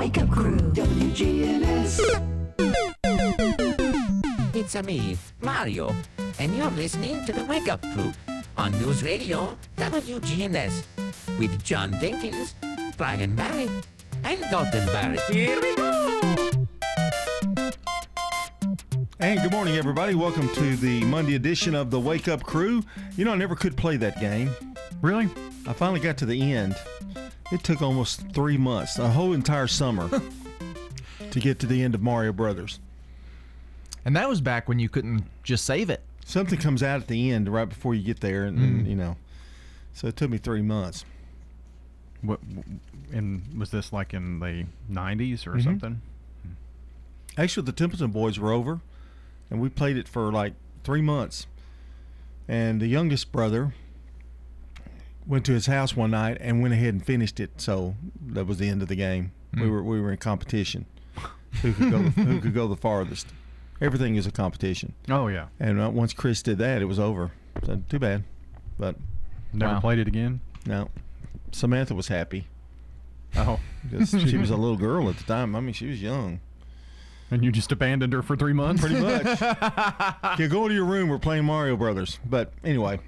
Wake Up Crew, WGNS. It's a me, Mario, and you're listening to the Wake Up Crew on News Radio WGNS with John Dinkins, Brian Barrett, and Dalton Barrett. Here we go! And good morning, everybody. Welcome to the Monday edition of the Wake Up Crew. You know, I never could play that game. Really? I finally got to the end. It took almost three months, a whole entire summer, to get to the end of Mario Brothers. And that was back when you couldn't just save it. Something comes out at the end right before you get there, and, and, you know, so it took me three months. What? And was this like in the '90s or Mhm. something? Actually, the Templeton boys were over, and we played it for like three months. And the youngest brother went to his house one night and went ahead and finished it. So that was the end of the game. We Mm. were we were in competition. Who could go who could go the farthest? Everything is a competition. Oh yeah. And uh, once Chris did that, it was over. So too bad. But Never Wow. played it again. no, Samantha was happy Oh. because she was a little girl at the time. I mean, she was young. And you just abandoned her for three months? Pretty much. yeah, go to your room. We're playing Mario Brothers. But anyway,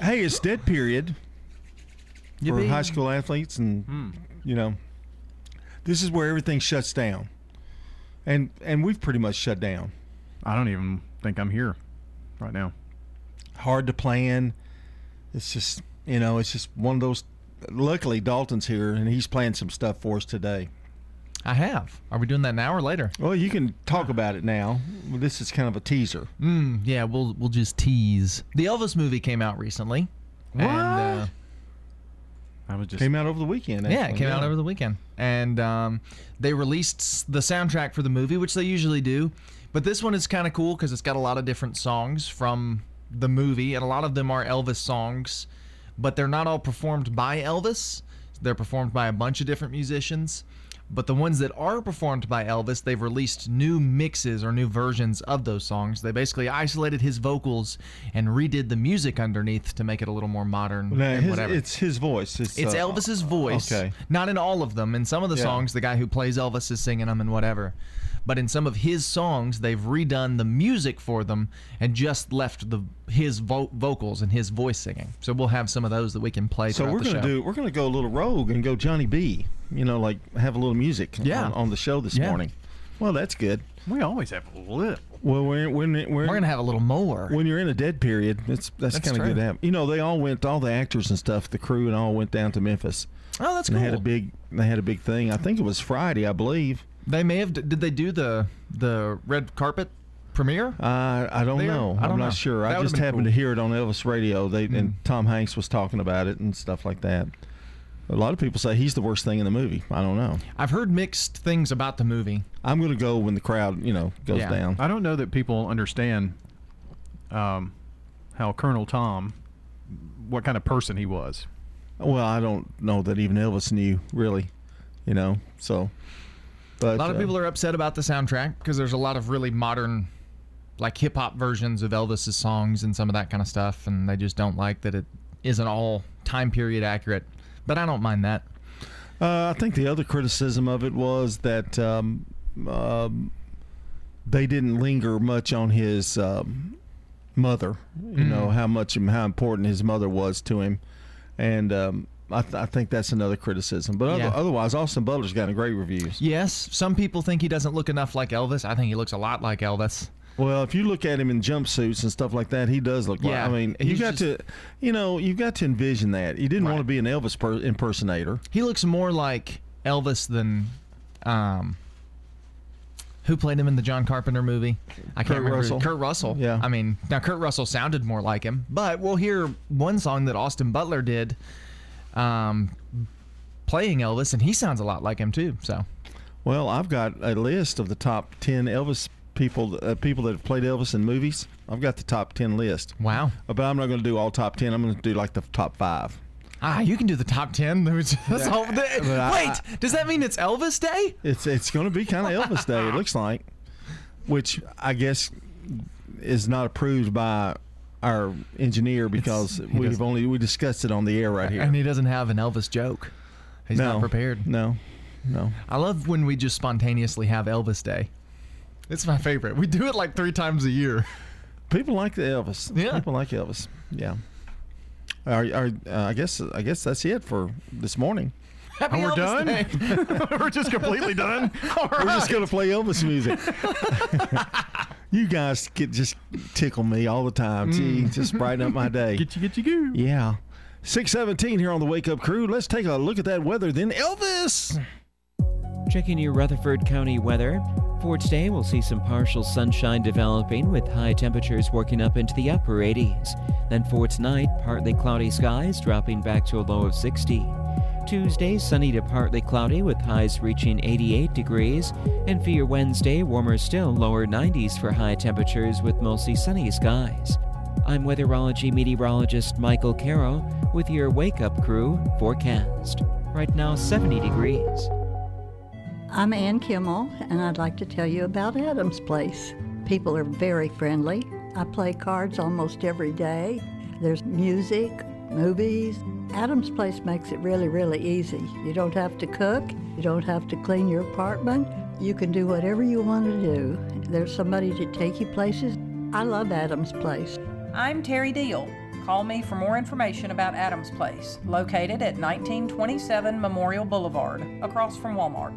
hey, it's dead period for Yippee. high school athletes, and Hmm. you know, this is where everything shuts down, and and we've pretty much shut down. I don't even think I'm here right now. Hard to plan. It's just you know, it's just one of those. Luckily, Dalton's here, and he's playing some stuff for us today. I have. Are we doing that now or later? Well, you can talk about it now. This is kind of a teaser. Mm, yeah, we'll we'll just tease. The Elvis movie came out recently. And, uh, I was just. Came out over the weekend. yeah, it actually, came out over the weekend, and um, they released the soundtrack for the movie, which they usually do. But this one is kind of cool because it's got a lot of different songs from the movie, and a lot of them are Elvis songs, but they're not all performed by Elvis. They're performed by a bunch of different musicians. But the ones that are performed by Elvis, they've released new mixes or new versions of those songs. They basically isolated his vocals and redid the music underneath to make it a little more modern Now, and his, whatever. it's his voice. It's, It's uh, Elvis's voice. Okay. Not in all of them. In some of the Yeah. songs, the guy who plays Elvis is singing them and whatever. But in some of his songs, they've redone the music for them and just left the his vo- vocals and his voice singing. So we'll have some of those that we can play. So we're gonna show. do. We're gonna go a little rogue and go Johnny B. You know, like have a little music Yeah. on, on the show this Yeah. morning. Well, that's good. we always have a little. Well, when when when, We're gonna have a little more. when you're in a dead period, it's that's, That's kind of good to have. You know, they all went, all the actors and stuff, the crew and all went down to Memphis. oh, that's and cool. They had a big, they had a big thing. I think it was Friday, I believe. They may have. Did they do the the red carpet premiere? Uh, I don't There? know. I don't I'm know. not sure. That I just happened cool. to hear it on Elvis radio. They Hmm. and Tom Hanks was talking about it and stuff like that. A lot of people say he's the worst thing in the movie. I don't know. I've heard mixed things about the movie. I'm going to go when the crowd, you know, goes Yeah. down. I don't know that people understand um, how Colonel Tom, what kind of person he was. Well, I don't know that even Elvis knew really, you know. So, but A lot of uh, people are upset about the soundtrack because there's a lot of really modern, like hip hop versions of Elvis's songs and some of that kind of stuff, and they just don't like that it isn't all time period accurate. But I don't mind that. Uh, I think the other criticism of it was that um, um, they didn't linger much on his um, mother. You know how much how important his mother was to him, and um, I, th- I think that's another criticism. But Yeah. other, otherwise, Austin Butler's gotten great reviews. Yes, some people think he doesn't look enough like Elvis. I think he looks a lot like Elvis. Well, if you look at him in jumpsuits and stuff like that, he does look like. Yeah, I mean, you got just- to, you know, you've got to envision that. You didn't want to be an Elvis per- impersonator. He looks more like Elvis than um, who played him in the John Carpenter movie? I can't Kurt remember. Russell. Kurt Russell. Yeah. I mean, now Kurt Russell sounded more like him, but we'll hear one song that Austin Butler did, um, playing Elvis, and he sounds a lot like him too. So Well, I've got a list of the top ten Elvis people, uh, people that have played Elvis in movies. I've got the top ten list. wow. But I'm not going to do all top ten. I'm going to do like the top five. Ah, you can do the top ten. That's all. I- Wait, does that mean it's Elvis Day? It's it's going to be kind of Elvis Day. It looks like, which I guess is not approved by our engineer because we've only we discussed it on the air right here. And he doesn't have an Elvis joke. He's no, not prepared. No, No. I love when we just spontaneously have Elvis Day. It's my favorite. We do it like three times a year. People like the Elvis. Yeah. People like Elvis. Yeah. Are, are, uh, I guess I guess that's it for this morning. Happy Oh, we're Elvis done? Day. We're just completely done. All We're just gonna play Elvis music. you guys get just tickle me all the time. Gee, mm. just brighten up my day. Get you, get you, goo. Yeah. 617 here on the Wake Up Crew. Let's take a look at that weather. Then Elvis. Checking your Rutherford County weather. For today, we'll see some partial sunshine developing with high temperatures working up into the upper 80s. Then for tonight, partly cloudy skies dropping back to a low of 60. Tuesday, sunny to partly cloudy with highs reaching 88 degrees. And for your Wednesday, warmer still, lower 90s for high temperatures with mostly sunny skies. I'm weatherology meteorologist Michael Caro with your Wake Up Crew forecast. Right now, 70 degrees. I'm Ann Kimmel, and I'd like to tell you about Adam's Place. People are very friendly. I play cards almost every day. There's music, movies. Adam's Place makes it really, really easy. You don't have to cook, you don't have to clean your apartment. You can do whatever you want to do. There's somebody to take you places. I love Adam's Place. I'm Terry Deal. Call me for more information about Adams Place, located at 1927 Memorial Boulevard, across from Walmart.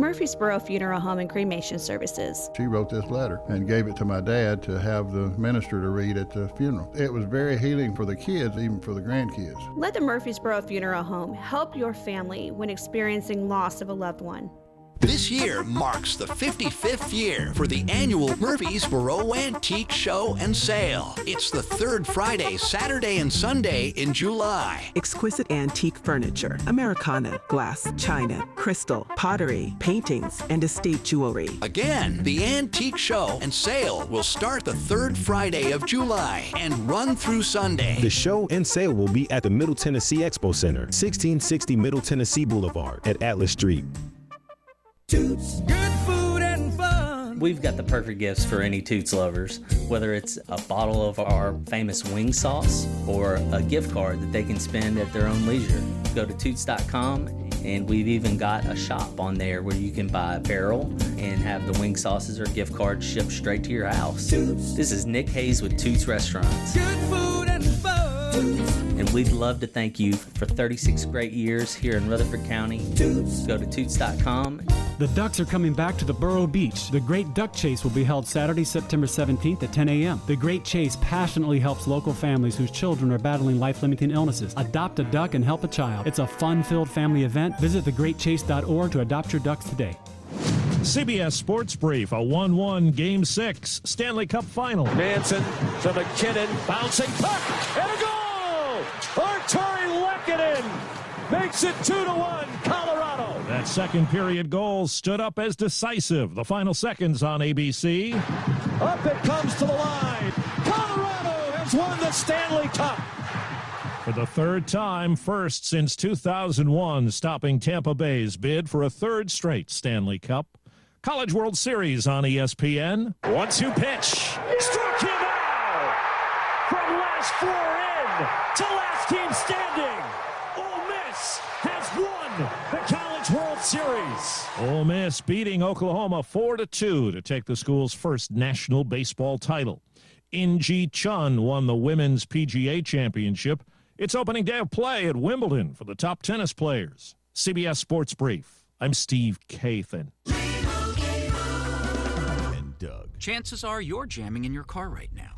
Murfreesboro Funeral Home and Cremation Services. She wrote this letter and gave it to my dad to have the minister to read at the funeral. It was very healing for the kids, even for the grandkids. Let the Murfreesboro Funeral Home help your family when experiencing loss of a loved one. This year marks the 55th year for the annual Murfreesboro Antique Show and Sale. It's the third Friday, Saturday, and Sunday in July. Exquisite antique furniture, Americana, glass, china, crystal, pottery, paintings, and estate jewelry. Again, the Antique Show and Sale will start the third Friday of July and run through Sunday. The show and sale will be at the Middle Tennessee Expo Center, 1660 Middle Tennessee Boulevard at Atlas Street. Toots. Good food and fun. We've got the perfect gifts for any Toots lovers, whether it's a bottle of our famous wing sauce or a gift card that they can spend at their own leisure. Go to Toots.com and we've even got a shop on there where you can buy apparel and have the wing sauces or gift cards shipped straight to your house. Toots. This is Nick Hayes with Toots Restaurants. Good food and fun. Toots. And we'd love to thank you for 36 great years here in Rutherford County. Toots. Go to Toots.com. The Ducks are coming back to the Borough Beach. The Great Duck Chase will be held Saturday, September 17th at 10 a.m. The Great Chase passionately helps local families whose children are battling life limiting illnesses. Adopt a duck and help a child. It's a fun filled family event. Visit thegreatchase.org to adopt your ducks today. CBS Sports Brief, a 1 1 Game 6 Stanley Cup Final. Manson to MacKinnon, bouncing puck, and a goal! Artturi Lehkonen makes it 2 to 1, Colorado. That second period goal stood up as decisive. The final seconds on ABC. Up it comes to the line. Colorado has won the Stanley Cup. For the third time, first since 2001, stopping Tampa Bay's bid for a third straight Stanley Cup. College World Series on ESPN. 1 2 pitch. Struck him out! From last floor in to last team standing. Ole Miss has won the College World Series. Ole Miss beating Oklahoma 4 to 2 to take the school's first national baseball title. In Gee Chun won the Women's PGA Championship. It's opening day of play at Wimbledon for the top tennis players. CBS Sports Brief. I'm Steve Kathan. And Doug. Chances are you're jamming in your car right now.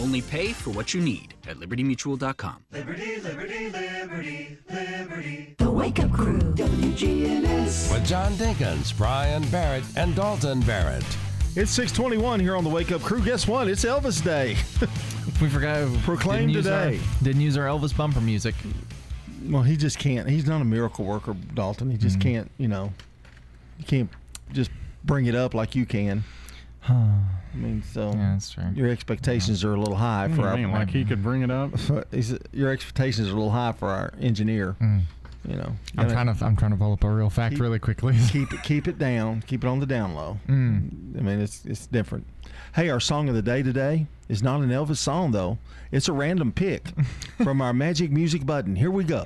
Only pay for what you need at libertymutual.com. Liberty, liberty, liberty, liberty. Liberty. The Wake Up Crew, WGNS. With John Dinkins, Brian Barrett, and Dalton Barrett. It's 621 here on the Wake Up Crew. Guess what? It's Elvis Day. We forgot. Proclaimed didn't use our- today. didn't use our Elvis bumper music. Well, he just can't. He's not a miracle worker, Dalton. He just Mm-hmm. can't, you know, you can't just bring it up like you can. I mean, so Yeah, that's true. your expectations are a little high What do for you our. mean, like he could bring it up? He's- your expectations are a little high for our engineer. You know, I'm trying to. I'm trying to pull up a real fact Keep- really quickly. keep it keep it down. Keep it on the down low. Mm. I mean, it's it's different. Hey, our song of the day today is not an Elvis song though. It's a random pick from our magic music button. Here we go.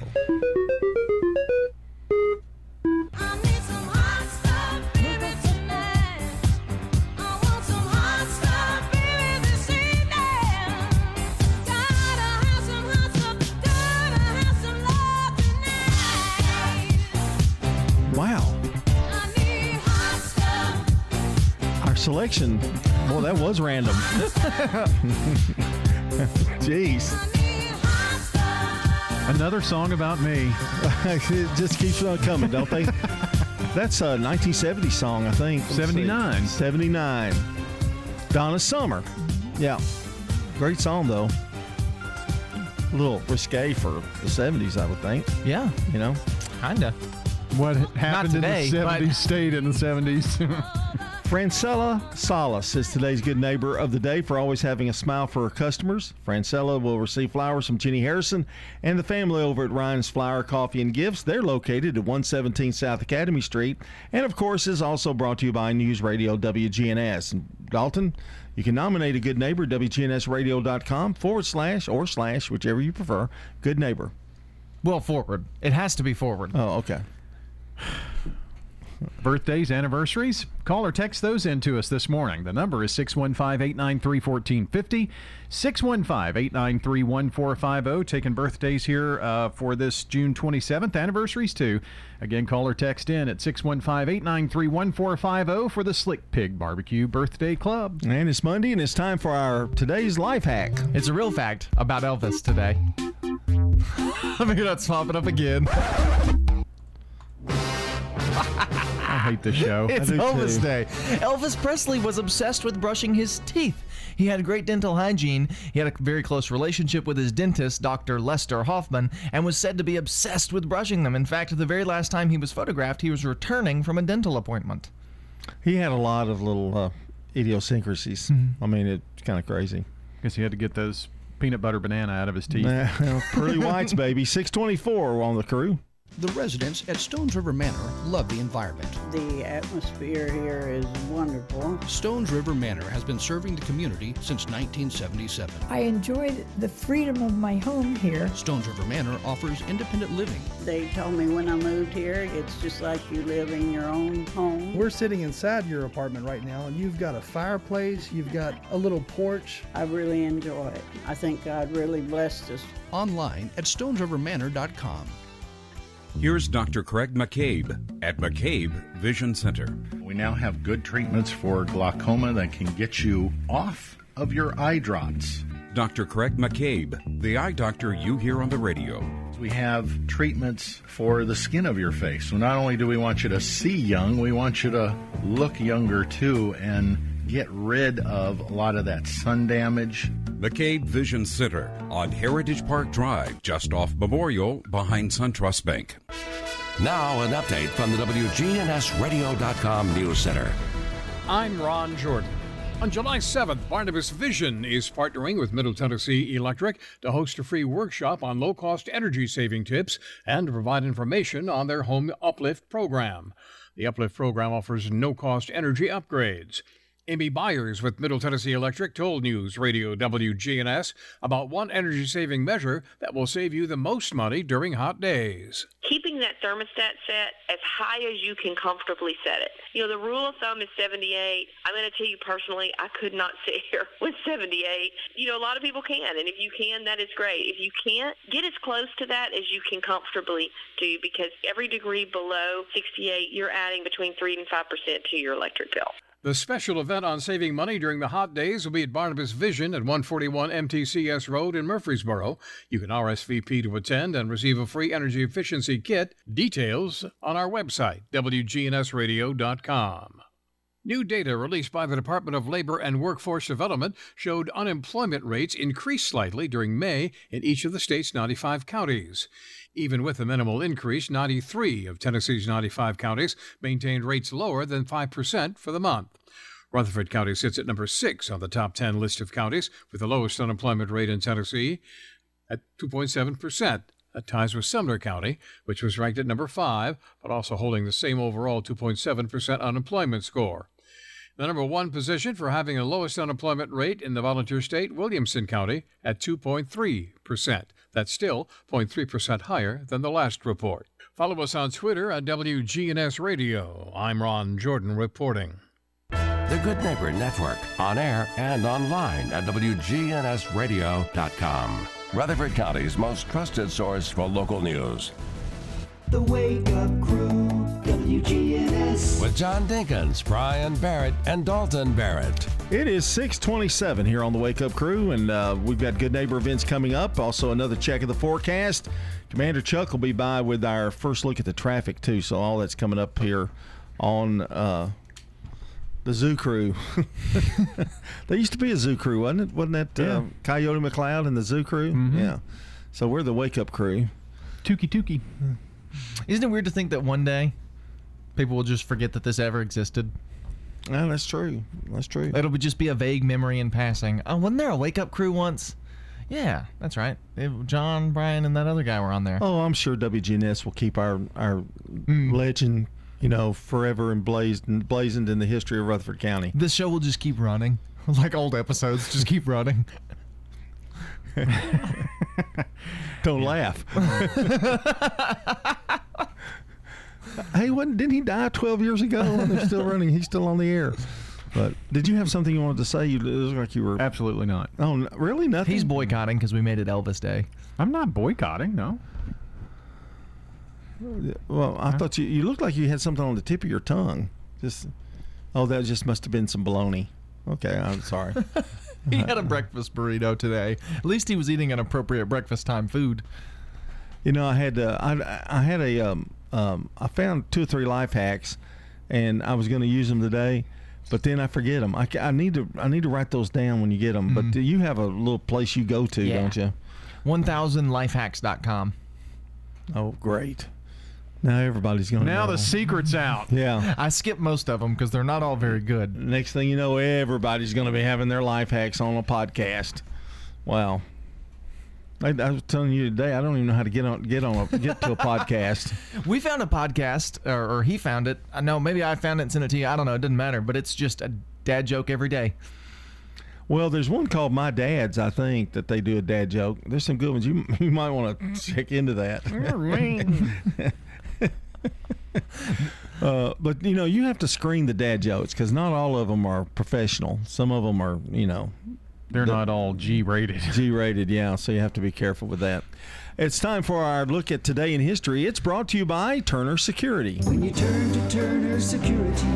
Our selection, well, that was random. Jeez. Another song about me. it just keeps on coming, don't they? That's a 1970 song, I think. 79. 79. Donna Summer. Yeah. Great song, though. A little risque for the 70s, I would think. Yeah. You know? Kinda. What happened today, in the but- 70s stayed in the 70s. Francella Salas is today's good neighbor of the day for always having a smile for her customers. Francella will receive flowers from Jenny Harrison and the family over at Ryan's Flower Coffee and Gifts. They're located at 117 South Academy Street, and of course is also brought to you by News Radio WGNS. And Dalton, you can nominate a good neighbor at WGNSradio.com forward slash or slash whichever you prefer. Good neighbor. Well, forward. It has to be forward. Oh, okay. Birthdays, anniversaries, call or text those in to us this morning. The number is 615 893 1450. 615 893 1450. Taking birthdays here uh, for this June 27th, anniversaries too. Again, call or text in at 615 893 1450 for the Slick Pig Barbecue Birthday Club. And it's Monday, and it's time for our today's life hack. It's a real fact about Elvis today. Let me not it up again. I hate this show. It's I Elvis too. Day. Elvis Presley was obsessed with brushing his teeth. He had great dental hygiene. He had a very close relationship with his dentist, Dr. Lester Hoffman, and was said to be obsessed with brushing them. In fact, the very last time he was photographed, he was returning from a dental appointment. He had a lot of little uh, idiosyncrasies. I mean, it's kind of crazy. Guess he had to get those peanut butter banana out of his teeth. Nah, Pearly Whites, baby. 624 on the crew. The residents at Stones River Manor love the environment. The atmosphere here is wonderful. Stones River Manor has been serving the community since 1977. I enjoyed the freedom of my home here. Stones River Manor offers independent living. They told me when I moved here, it's just like you live in your own home. We're sitting inside your apartment right now, and you've got a fireplace, you've got a little porch. I really enjoy it. I think God really blessed us. Online at stonesrivermanor.com. Here's Dr. Craig McCabe at McCabe Vision Center. We now have good treatments for glaucoma that can get you off of your eye drops. Dr. Craig McCabe, the eye doctor you hear on the radio. We have treatments for the skin of your face. So not only do we want you to see young, we want you to look younger too and get rid of a lot of that sun damage. McCabe Vision Center on Heritage Park Drive, just off Memorial, behind SunTrust Bank. Now, an update from the WGNSradio.com News Center. I'm Ron Jordan. On July 7th, Barnabas Vision is partnering with Middle Tennessee Electric to host a free workshop on low cost energy saving tips and to provide information on their Home Uplift program. The Uplift program offers no cost energy upgrades. Amy Byers with Middle Tennessee Electric told News Radio WGNS about one energy saving measure that will save you the most money during hot days. keeping that thermostat set as high as you can comfortably set it. You know, the rule of thumb is 78. I'm going to tell you personally, I could not sit here with 78. You know, a lot of people can, and if you can, that is great. If you can't, get as close to that as you can comfortably do because every degree below 68, you're adding between 3 and 5% to your electric bill. The special event on saving money during the hot days will be at Barnabas Vision at 141 MTCS Road in Murfreesboro. You can RSVP to attend and receive a free energy efficiency kit. Details on our website, WGNSradio.com. New data released by the Department of Labor and Workforce Development showed unemployment rates increased slightly during May in each of the state's 95 counties. Even with a minimal increase, 93 of Tennessee's 95 counties maintained rates lower than 5% for the month. Rutherford County sits at number 6 on the top 10 list of counties with the lowest unemployment rate in Tennessee at 2.7%. That ties with Sumner County, which was ranked at number 5, but also holding the same overall 2.7% unemployment score. The number one position for having the lowest unemployment rate in the volunteer state, Williamson County, at 2.3%. That's still 0.3% higher than the last report. Follow us on Twitter at WGNS Radio. I'm Ron Jordan reporting. The Good Neighbor Network, on air and online at WGNSradio.com. Rutherford County's most trusted source for local news. The Wake Up Crew, WGNS. With John Dinkins, Brian Barrett, and Dalton Barrett. It is 627 here on the Wake Up Crew, and uh, we've got good neighbor events coming up. Also, another check of the forecast. Commander Chuck will be by with our first look at the traffic, too. So, all that's coming up here on uh, the Zoo Crew. there used to be a Zoo Crew, wasn't it? Wasn't that uh, Coyote McCloud and the Zoo Crew? Mhm. Yeah. So, we're the Wake Up Crew. Tukey Tukey. Isn't it weird to think that one day people will just forget that this ever existed? Yeah, that's true. That's true. It'll be just be a vague memory in passing. Oh, wasn't there a wake up crew once? Yeah, that's right. It- John, Brian, and that other guy were on there. Oh, I'm sure WGNS will keep our our Hmm. legend, you know, forever emblazoned, blazoned in the history of Rutherford County. This show will just keep running. like old episodes, just keep running. Don't laugh. Hey, what, didn't he die 12 years ago? And they're still running. He's still on the air. But did you have something you wanted to say? You it looked like you were. Absolutely not. Oh, n- really? Nothing. He's boycotting because we made it Elvis Day. I'm not boycotting, no. Well, I thought you you looked like you had something on the tip of your tongue. Just oh, that just must have been some baloney. Okay, I'm sorry. He had a breakfast burrito today. At least he was eating an appropriate breakfast time food. You know, I had uh, I I had a um, um I found two or three life hacks, and I was going to use them today, but then I forget them. I, I need to I need to write those down when you get them. But do you have a little place you go to, Yeah. don't you? 1000lifehacks.com. Oh, great! Now everybody's going to Now know. the secret's out. Yeah. I skipped most of them because they're not all very good. Next thing you know, everybody's going to be having their life hacks on a podcast. Wow. I, I was telling you today, I don't even know how to get on get on a, get to a podcast. We found a podcast, or, or he found it. I know, maybe I found it and sent it to you. I don't know. It doesn't matter. But it's just a dad joke every day. Well, there's one called My Dad's, I think, that they do a dad joke. There's some good ones. You you might want to check into that. uh, but you know, you have to screen the dad jokes because not all of them are professional. Some of them are, you know, They're not all G rated. G rated. Yeah, so you have to be careful with that. It's time for our look at today in history. It's brought to you by Turner Security. When you turn to Turner Security,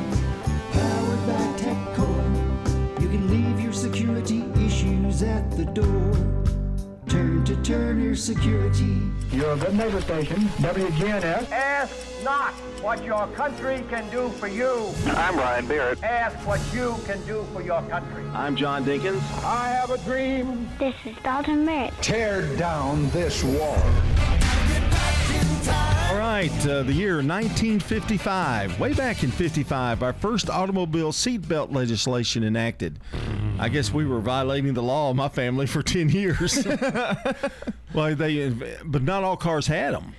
to Turner Security. Your good neighbor station, WGNS. Ask not what your country can do for you. I'm Brian Barrett. Ask what you can do for your country. I'm John Dinkins. I have a dream. This is Dalton Barrett. Tear down this wall. All right, uh, the year 1955. Way back in 55, our first automobile seatbelt legislation enacted. I guess we were violating the law my family for 10 years. well, they, but not all cars had them.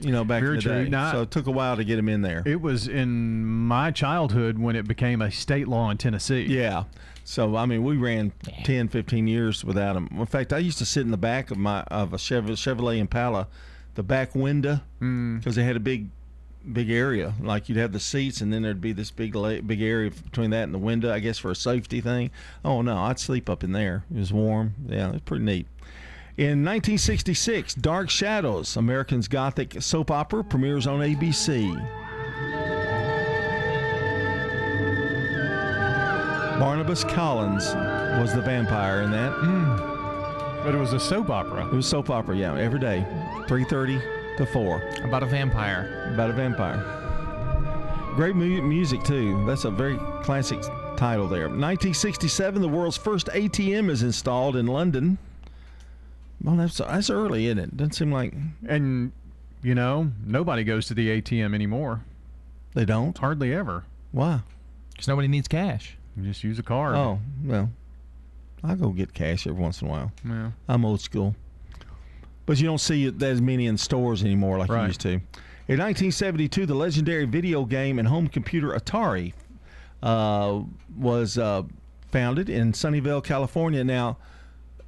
You know, back Very in the true. day. Not- so it took a while to get them in there. It was in my childhood when it became a state law in Tennessee. Yeah. So I mean, we ran 10, 15 years without them. In fact, I used to sit in the back of my of a Chevrolet, Chevrolet Impala, the back window, mm. because they had a big, big area. Like you'd have the seats, and then there'd be this big big area between that and the window. I guess for a safety thing. Oh no, I'd sleep up in there. It was warm. Yeah, it was pretty neat. In 1966, Dark Shadows, American's Gothic soap opera, premieres on ABC. Barnabas Collins was the vampire in that. Mm. But it was a soap opera. It was soap opera, yeah, every day, 3:30 to 4. About a vampire. About a vampire. Great mu- music too. That's a very classic title there. 1967, the world's first ATM is installed in London. Well, that's that's early, isn't it? Doesn't seem like And, you know, nobody goes to the ATM anymore. they don't. Hardly ever. Why? Because nobody needs cash. You just use a card. Oh, well, I go get cash every once in a while. Yeah. I'm old school. But you don't see as many in stores anymore like Right. you used to. In 1972, the legendary video game and home computer Atari uh, was uh, founded in Sunnyvale, California. Now,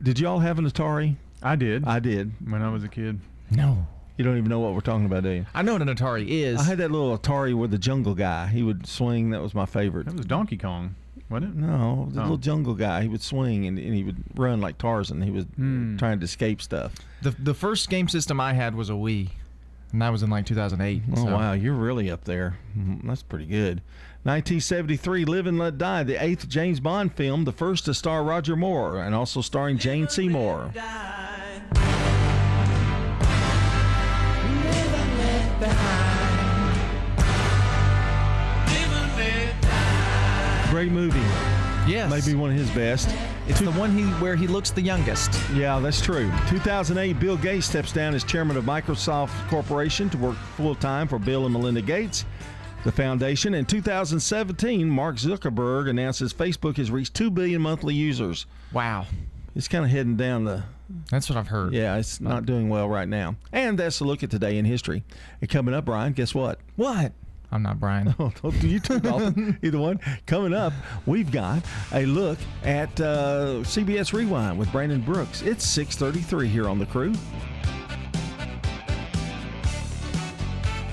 did y'all have an Atari? I did. I did. When I was a kid. No. You don't even know what we're talking about, do you? I know what an Atari is. I had that little Atari with the jungle guy. He would swing. That was my favorite. That was Donkey Kong, wasn't it? No, the Oh. little jungle guy. He would swing and, and he would run like Tarzan. He was Hmm. trying to escape stuff. The the first game system I had was a Wii, and that was in like 2008. Oh so- wow, you're really up there. Mhm, That's pretty good. 1973, Live and Let Die, the eighth James Bond film, the first to star Roger Moore and also starring Jane Seymour. Great movie. Yes. Maybe one of his best. It's the one he where he looks the youngest. Yeah, that's true. 2008, Bill Gates steps down as chairman of Microsoft Corporation to work full time for Bill and Melinda Gates, the foundation. In 2017, Mark Zuckerberg announces Facebook has reached 2 billion monthly users. Wow. It's kind of heading down the. That's what I've heard. Yeah, it's not doing well right now. And that's a look at today in history. And coming up, Brian, guess what? What? I'm not Brian. Oh, don't do you two, Dalton? Either one. Coming up, we've got a look at uh, CBS Rewind with Brandon Brooks. It's 6:33 here on the crew.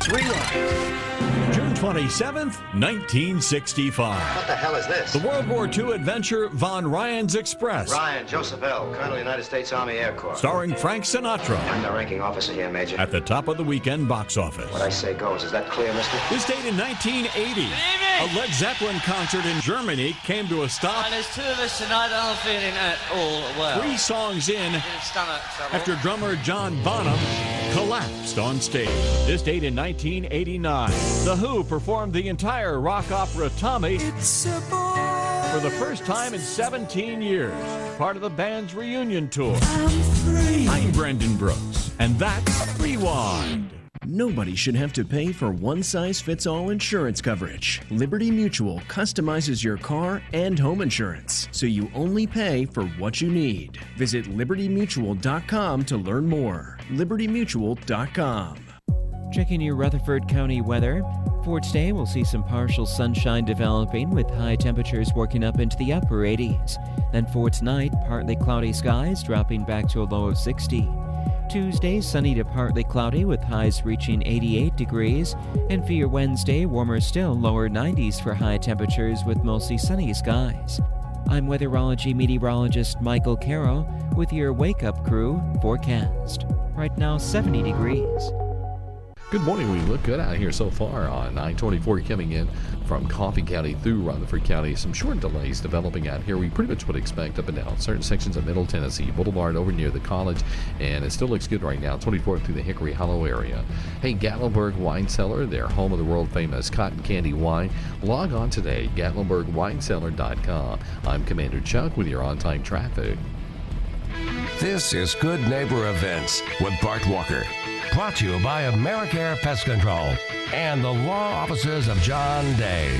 June 27th, 1965. What the hell is this? The World War II adventure Von Ryan's Express, Ryan Joseph L., Colonel United States Army Air Corps. starring Frank Sinatra, I'm the ranking officer here, Major. at the top of the weekend box office. What I say goes. Is that clear, mister? This date in 1980, a Led Zeppelin concert in Germany came to a stop And there's two of us tonight that aren't feeling at all well. three songs in Bit of stomach trouble. after drummer John Bonham collapsed on stage. This date in 1989, The Who performed the entire rock opera Tommy for the first time in 17 years, part of the band's reunion tour. I'm Brendan Brooks, and that's Rewind. Nobody should have to pay for one size fits all insurance coverage. Liberty Mutual customizes your car and home insurance, so you only pay for what you need. Visit libertymutual.com to learn more. libertymutual.com. Checking your Rutherford County weather. For today, we'll see some partial sunshine developing with high temperatures working up into the upper 80s. Then for tonight, partly cloudy skies dropping back to a low of 60. Tuesday, sunny to partly cloudy with highs reaching 88 degrees. And for your Wednesday, warmer still, lower 90s for high temperatures with mostly sunny skies. I'm weatherology meteorologist Michael Caro with your Wake Up Crew forecast. Right now, 70 degrees. Good morning. We look good out here so far on 924 coming in from Coffee County through Rutherford County. Some short delays developing out here. We pretty much would expect up and down certain sections of Middle Tennessee Boulevard over near the college, and it still looks good right now. 24 through the Hickory Hollow area. Hey, Gatlinburg Wine Cellar, their home of the world famous cotton candy wine. Log on today, GatlinburgWineCellar.com. I'm Commander Chuck with your on time traffic. This is Good Neighbor Events with Bart Walker. Brought to you by Americare Pest Control and the law offices of John Day.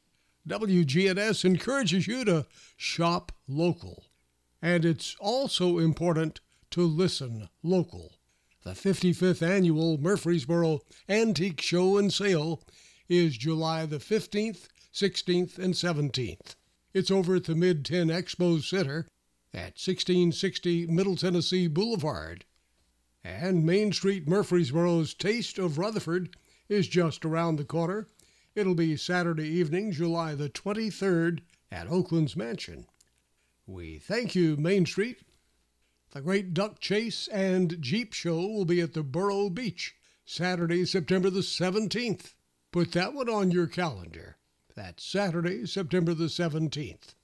WGNS encourages you to shop local. And it's also important to listen local. The 55th annual Murfreesboro Antique Show and Sale is July the 15th 16th, and 17th. It's over at the Mid Tenn Expo Center at 1660 Middle Tennessee Boulevard. And Main Street Murfreesboro's Taste of Rutherford is just around the corner. It'll be Saturday evening, July the 23rd at Oaklands Mansion. We thank you, Main Street. The Great Duck Chase and Jeep Show will be at the Borough Beach Saturday, September the 17th. Put that one on your calendar. That's Saturday, September the 17th.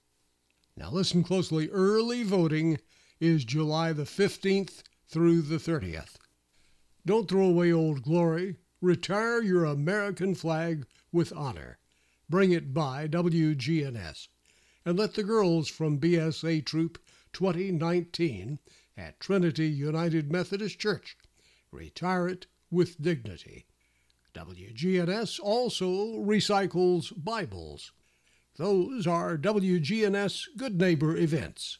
Now listen closely. Early voting is July the 15th through the 30th. Don't throw away old glory. Retire your American flag with honor. Bring it by WGNS. And let the girls from BSA Troop 2019 at Trinity United Methodist Church retire it with dignity. WGNS also recycles Bibles. Those are WGNS Good Neighbor events.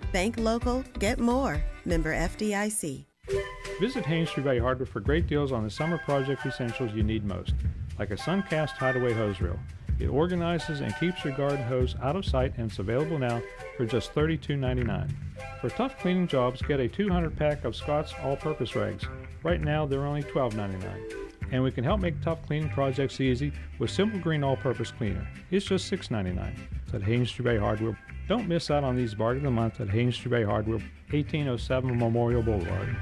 Bank local, get more. Member FDIC. Visit Haines Bay Hardware for great deals on the summer project essentials you need most, like a Suncast Hideaway hose reel. It organizes and keeps your garden hose out of sight and it's available now for just $32.99. For tough cleaning jobs, get a 200 pack of Scott's All Purpose Rags. Right now, they're only $12.99. And we can help make tough cleaning projects easy with Simple Green All Purpose Cleaner. It's just $6.99. It's at Haines Bay Hardware. Don't miss out on these bargain of the month at Haines Bay Hardware, 1807 Memorial Boulevard.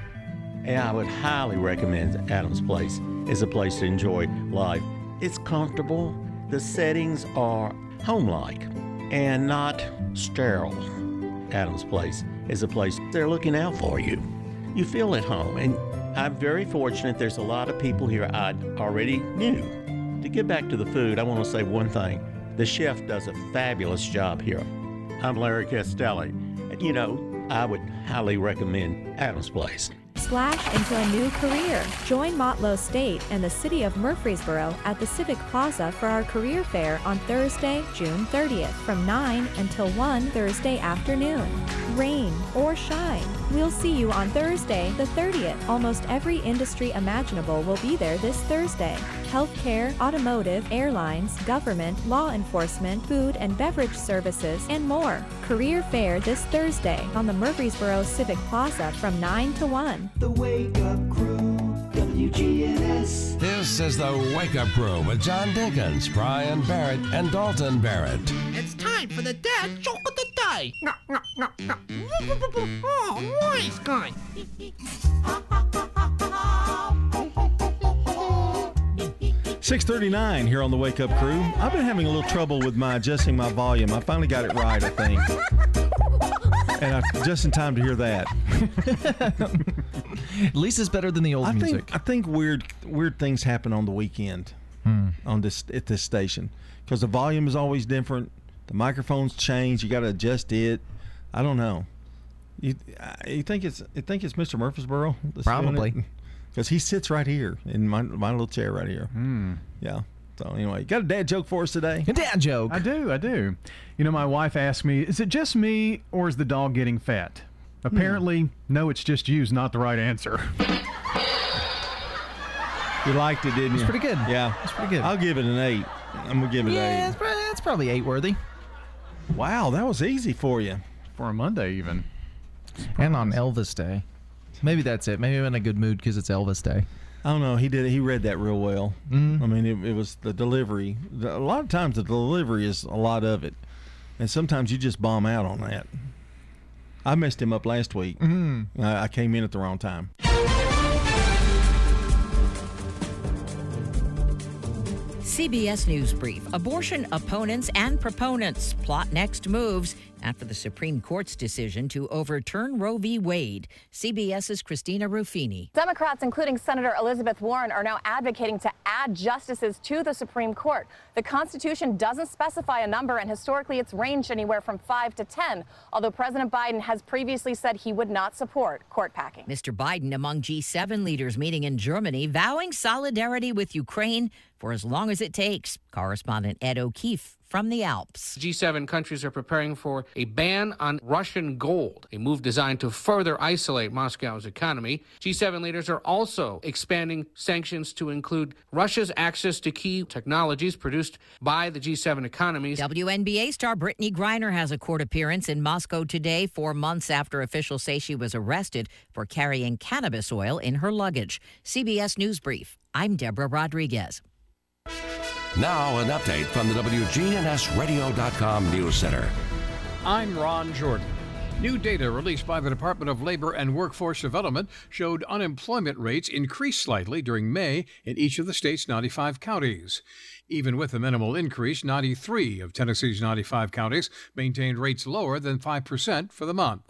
And I would highly recommend Adams Place. It's a place to enjoy life. It's comfortable. The settings are home-like and not sterile. Adams Place is a place they're looking out for you. You feel at home, and I'm very fortunate there's a lot of people here I already knew. To get back to the food, I want to say one thing. The chef does a fabulous job here. I'm Larry Castelli. You know, I would highly recommend Adams Place. Splash into a new career. Join Motlow State and the City of Murfreesboro at the Civic Plaza for our career fair on Thursday, June 30th from 9 until 1 Thursday afternoon. Rain or shine, we'll see you on Thursday, the 30th. Almost every industry imaginable will be there this Thursday. Healthcare, automotive, airlines, government, law enforcement, food and beverage services, and more. Career fair this Thursday on the Murfreesboro Civic Plaza from 9 to 1. The Wake Up Crew, WGNS. This is the Wake Up Crew with John Dinkins, Brian Barrett, and Dalton Barrett. It's time for the dad joke of the day. No, no, no, no. Oh, nice guy. 639 here on the Wake Up Crew. I've been having a little trouble with my adjusting my volume. I finally got it right, I think. And I, just in time to hear that. At least it's better than the old I music. think I think weird weird things happen on the weekend Hmm. on this at this station because the volume is always different. The microphones change. You got to adjust it. I don't know. You you think it's you think it's Mr. Murfreesboro? Probably. because he sits right here in my my little chair right here. Hmm. Yeah. So anyway, got a dad joke for us today? A dad joke. I do, I do. You know, my wife asked me, is it just me or is the dog getting fat? Apparently, no, it's just you's not the right answer. You liked it, didn't you? It's pretty good. Yeah, It's pretty good. I'll give it an eight. I'm gonna give it yeah, an eight. prob- it's probably eight worthy. Wow, that was easy for you. For a Monday, even. And on Elvis Day. Maybe that's it. Maybe I'm in a good mood because it's Elvis Day. I don't know. He did. He read that real well. Mhm. I mean, it, it was the delivery. A lot of times, the delivery is a lot of it, and sometimes you just bomb out on that. I messed him up last week. Mhm. I, I came in at the wrong time. CBS News Brief. Abortion opponents and proponents plot next moves. After the Supreme Court's decision to overturn Roe v. Wade. CBS's Christina Ruffini. Democrats, including Senator Elizabeth Warren, are now advocating to add justices to the Supreme Court. The Constitution doesn't specify a number, and historically it's ranged anywhere from 5 to 10, although President Biden has previously said he would not support court packing. Mr. Biden among G7 leaders meeting in Germany, vowing solidarity with Ukraine for as long as it takes. Correspondent Ed O'Keefe from the Alps. G7 countries are preparing for a ban on Russian gold, a move designed to further isolate Moscow's economy. G7 leaders are also expanding sanctions to include Russia's access to key technologies produced by the G7 economies. WNBA star Brittney Griner has a court appearance in Moscow today, four months after officials say she was arrested for carrying cannabis oil in her luggage. CBS News Brief. I'm Deborah Rodriguez. Now, an update from the WGNSradio.com News Center. I'm Ron Jordan. New data released by the Department of Labor and Workforce Development showed unemployment rates increased slightly during May in each of the state's 95 counties. Even with a minimal increase, 93 of Tennessee's 95 counties maintained rates lower than 5% for the month.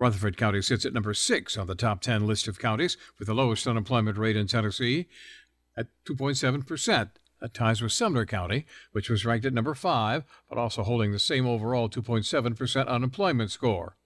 Rutherford County sits at number six on the top 10 list of counties with the lowest unemployment rate in Tennessee at 2.7%. That ties with Sumner County, which was ranked at number five, but also holding the same overall 2.7% unemployment score.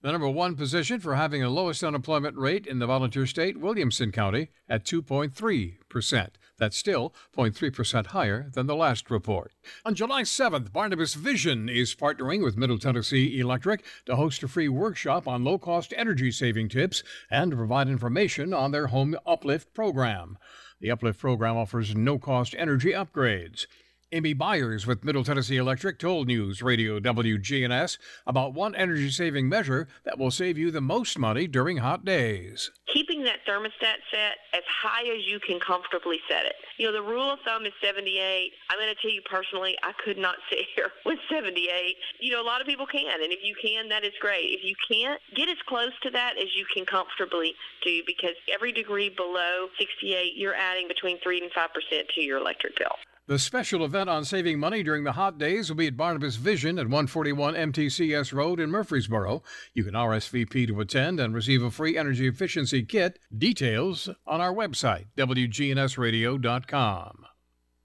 The number one position for having the lowest unemployment rate in the volunteer state, Williamson County, at 2.3%. That's still 0.3% higher than the last report. On July 7th, Barnabas Vision is partnering with Middle Tennessee Electric to host a free workshop on low cost energy saving tips and to provide information on their home uplift program. The Uplift program offers no cost energy upgrades. Amy Byers with Middle Tennessee Electric told News Radio WGNS about one energy saving measure that will save you the most money during hot days. Keeping that thermostat set as high as you can comfortably set it. You know, the rule of thumb is 78. I'm going to tell you personally, I could not sit here with 78. You know, a lot of people can, and if you can, that is great. If you can't, get as close to that as you can comfortably do because every degree below 68, you're adding between 3 and 5% to your electric bill. The special event on saving money during the hot days will be at Barnabas Vision at 141 MTCS Road in Murfreesboro. You can RSVP to attend and receive a free energy efficiency kit. Details on our website, WGNSradio.com.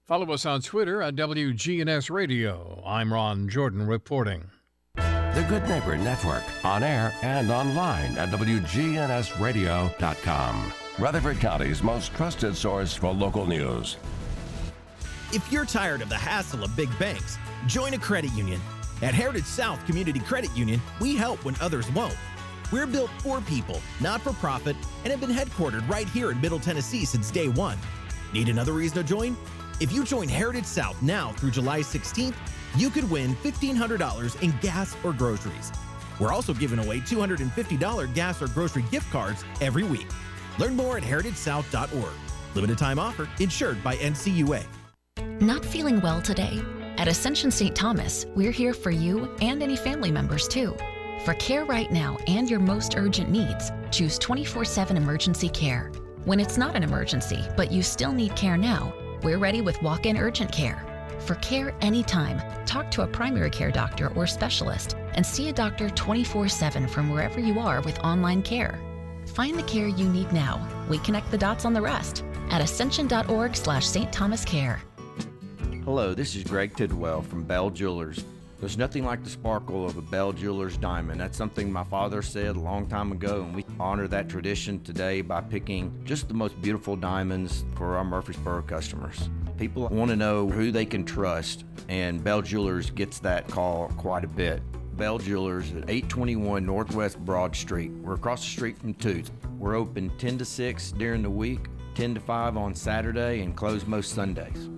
Follow us on Twitter at WGNS Radio. I'm Ron Jordan reporting. The Good Neighbor Network, on air and online at WGNSradio.com. Rutherford County's most trusted source for local news. If you're tired of the hassle of big banks, join a credit union. At Heritage South Community Credit Union, we help when others won't. We're built for people, not for profit, and have been headquartered right here in Middle Tennessee since day one. Need another reason to join? If you join Heritage South now through July 16th, you could win $1,500 in gas or groceries. We're also giving away $250 gas or grocery gift cards every week. Learn more at heritagesouth.org. Limited time offer, insured by NCUA. Not feeling well today? At Ascension St. Thomas, we're here for you and any family members too. For care right now and your most urgent needs, choose 24 7 emergency care. When it's not an emergency, but you still need care now, we're ready with walk in urgent care. For care anytime, talk to a primary care doctor or specialist and see a doctor 24 7 from wherever you are with online care. Find the care you need now. We connect the dots on the rest at ascension.org slash St. Thomas Care. Hello, this is Greg Tidwell from Bell Jewelers. There's nothing like the sparkle of a Bell Jewelers diamond. That's something my father said a long time ago, and we honor that tradition today by picking just the most beautiful diamonds for our Murfreesboro customers. People want to know who they can trust, and Bell Jewelers gets that call quite a bit. Bell Jewelers at 821 Northwest Broad Street. We're across the street from Toots. We're open 10 to 6 during the week, 10 to 5 on Saturday, and close most Sundays.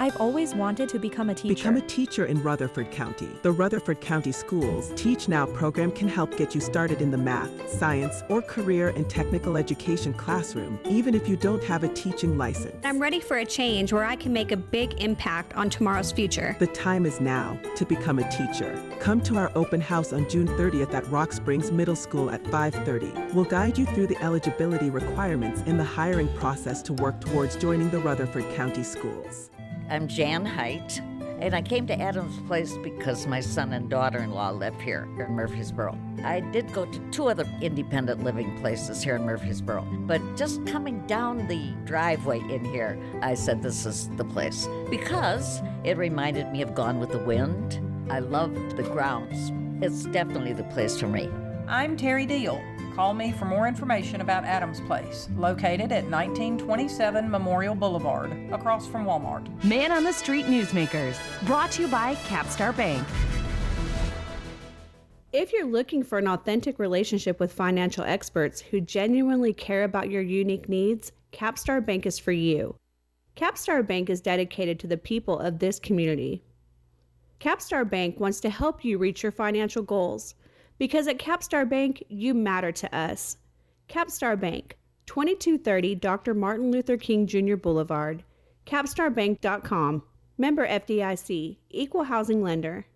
I've always wanted to become a teacher. Become a teacher in Rutherford County. The Rutherford County Schools Teach Now program can help get you started in the math, science, or career and technical education classroom, even if you don't have a teaching license. I'm ready for a change where I can make a big impact on tomorrow's future. The time is now to become a teacher. Come to our open house on June 30th at Rock Springs Middle School at 5:30. We'll guide you through the eligibility requirements in the hiring process to work towards joining the Rutherford County Schools. I'm Jan Height, And I came to Adams Place because my son and daughter in law live here in Murfreesboro. I did go to two other independent living places here in Murfreesboro, but just coming down the driveway in here, I said this is the place because it reminded me of Gone with the Wind. I loved the grounds. It's definitely the place for me. I'm Terry Deal. Call me for more information about Adams Place, located at 1927 Memorial Boulevard, across from Walmart. Man on the Street Newsmakers, brought to you by Capstar Bank. If you're looking for an authentic relationship with financial experts who genuinely care about your unique needs, Capstar Bank is for you. Capstar Bank is dedicated to the people of this community. Capstar Bank wants to help you reach your financial goals because at Capstar Bank, you matter to us. Capstar Bank, 2230 Dr. Martin Luther King Jr. Boulevard, capstarbank.com. Member FDIC, Equal Housing Lender.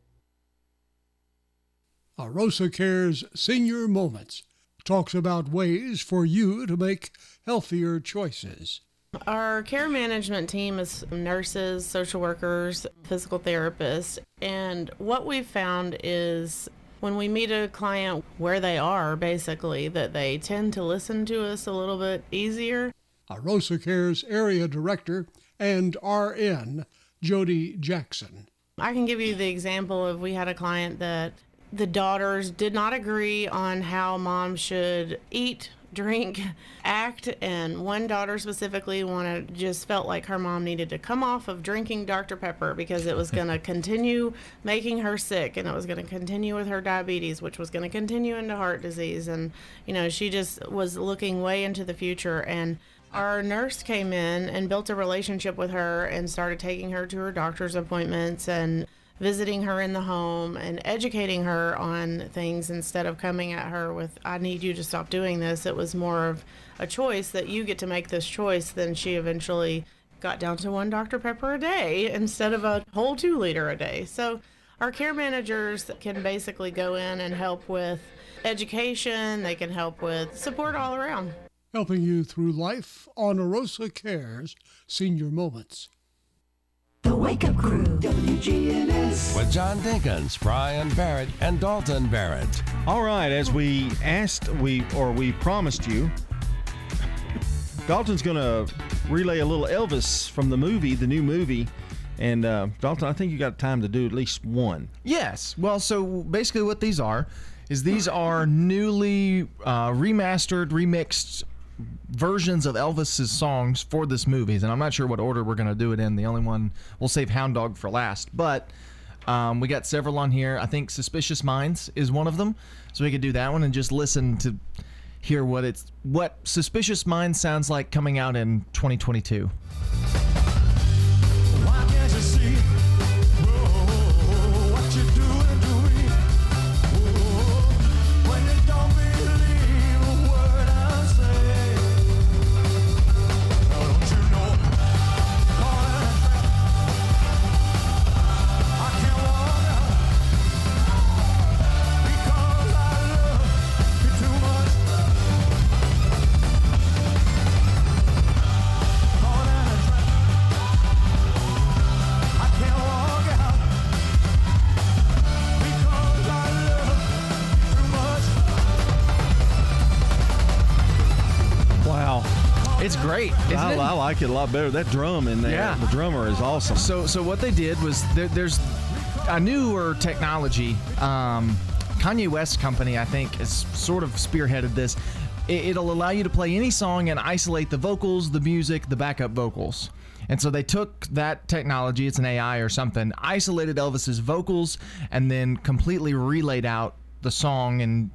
Arosa Cares Senior Moments talks about ways for you to make healthier choices. Our care management team is nurses, social workers, physical therapists, and what we've found is when we meet a client where they are, basically, that they tend to listen to us a little bit easier. Arosa Cares Area Director and RN, Jody Jackson. I can give you the example of we had a client that the daughters did not agree on how mom should eat drink, act, and one daughter specifically wanted just felt like her mom needed to come off of drinking Dr. Pepper because it was going to continue making her sick and it was going to continue with her diabetes, which was going to continue into heart disease. And, you know, she just was looking way into the future. And our nurse came in and built a relationship with her and started taking her to her doctor's appointments and visiting her in the home and educating her on things instead of coming at her with, I need you to stop doing this. It was more of a choice that you get to make this choice. Then she eventually got down to one Dr. Pepper a day instead of a whole two liter a day. So our care managers can basically go in and help with education, they can help with support all around. Helping you through life on Arosa Cares Senior Moments. The Wake Up Crew, WGNS. With John Dinkins, Brian Barrett, and Dalton Barrett. All right, as we asked, we or we promised you, Dalton's going to relay a little Elvis from the movie, the new movie. And uh, Dalton, I think you got time to do at least one. Yes. Well, so basically, what these are is these are newly uh, remastered, remixed versions of Elvis's songs for this movie, and I'm not sure what order we're gonna do it in. The only one we'll save Hound Dog for last, but um, we got several on here. I think Suspicious Minds is one of them, so we could do that one and just listen to hear what it's what Suspicious Minds sounds like coming out in 2022. Like it a lot better. That drum in there, Yeah. the drummer is awesome. So, so what they did was there, there's a newer technology. Um, Kanye West company, I think, has sort of spearheaded this. It, it'll allow you to play any song and isolate the vocals, the music, the backup vocals. And so they took that technology, it's an AI or something, isolated Elvis's vocals, and then completely relayed out the song and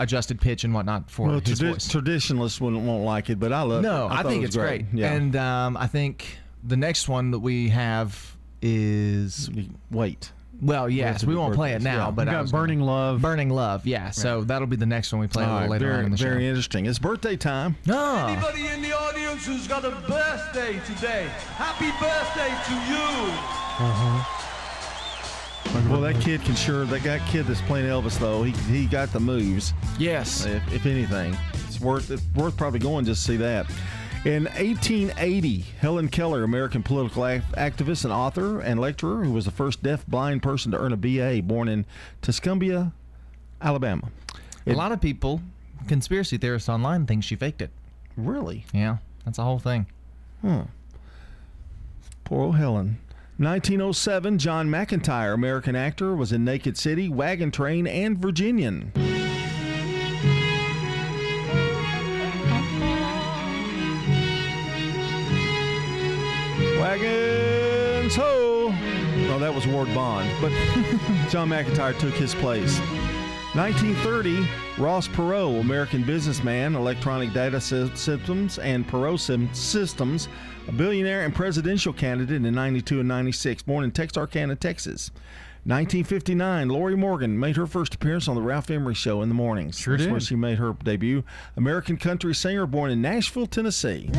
adjusted pitch and whatnot for well, his tradi- voice. traditionalists wouldn't won't like it, but I love. It. No, it. I, thought think it it's great. Yeah. And um, I think the next one that we have is wait. Well, yes, we won't play it now, yeah. but We I got was gonna- Burning Love. Burning Love, yeah. So that'll be the next one we play a little right, later very, on in the show. very interesting. It's birthday time. Ah. Anybody in the audience who's got a birthday today, happy birthday to you. Uh-huh. Well, that kid can sure. That that kid that's playing Elvis though, he he got the moves. Yes. If, if anything, it's worth it's worth probably going just to see that. In 1880, Helen Keller, American political ac- activist and author and lecturer, who was the first deaf-blind person to earn a BA, born in Tuscumbia, Alabama. a lot of people, conspiracy theorists online, think she faked it. Really? Yeah, that's the whole thing. Huh. Poor old Helen. 1907, John McIntire, American actor, was in Naked City, Wagon Train, and Virginian. Wagons ho! No, that was Ward Bond, but John McIntire took his place. 1930, Ross Perot, American businessman, electronic data systems, and Perot Systems, a billionaire and presidential candidate in 92 and 96, born in Texarkana, Texas. 1959, Lorrie Morgan made her first appearance on the Ralph Emery Show in the mornings. Sure That's where she made her debut. American country singer, born in Nashville, Tennessee.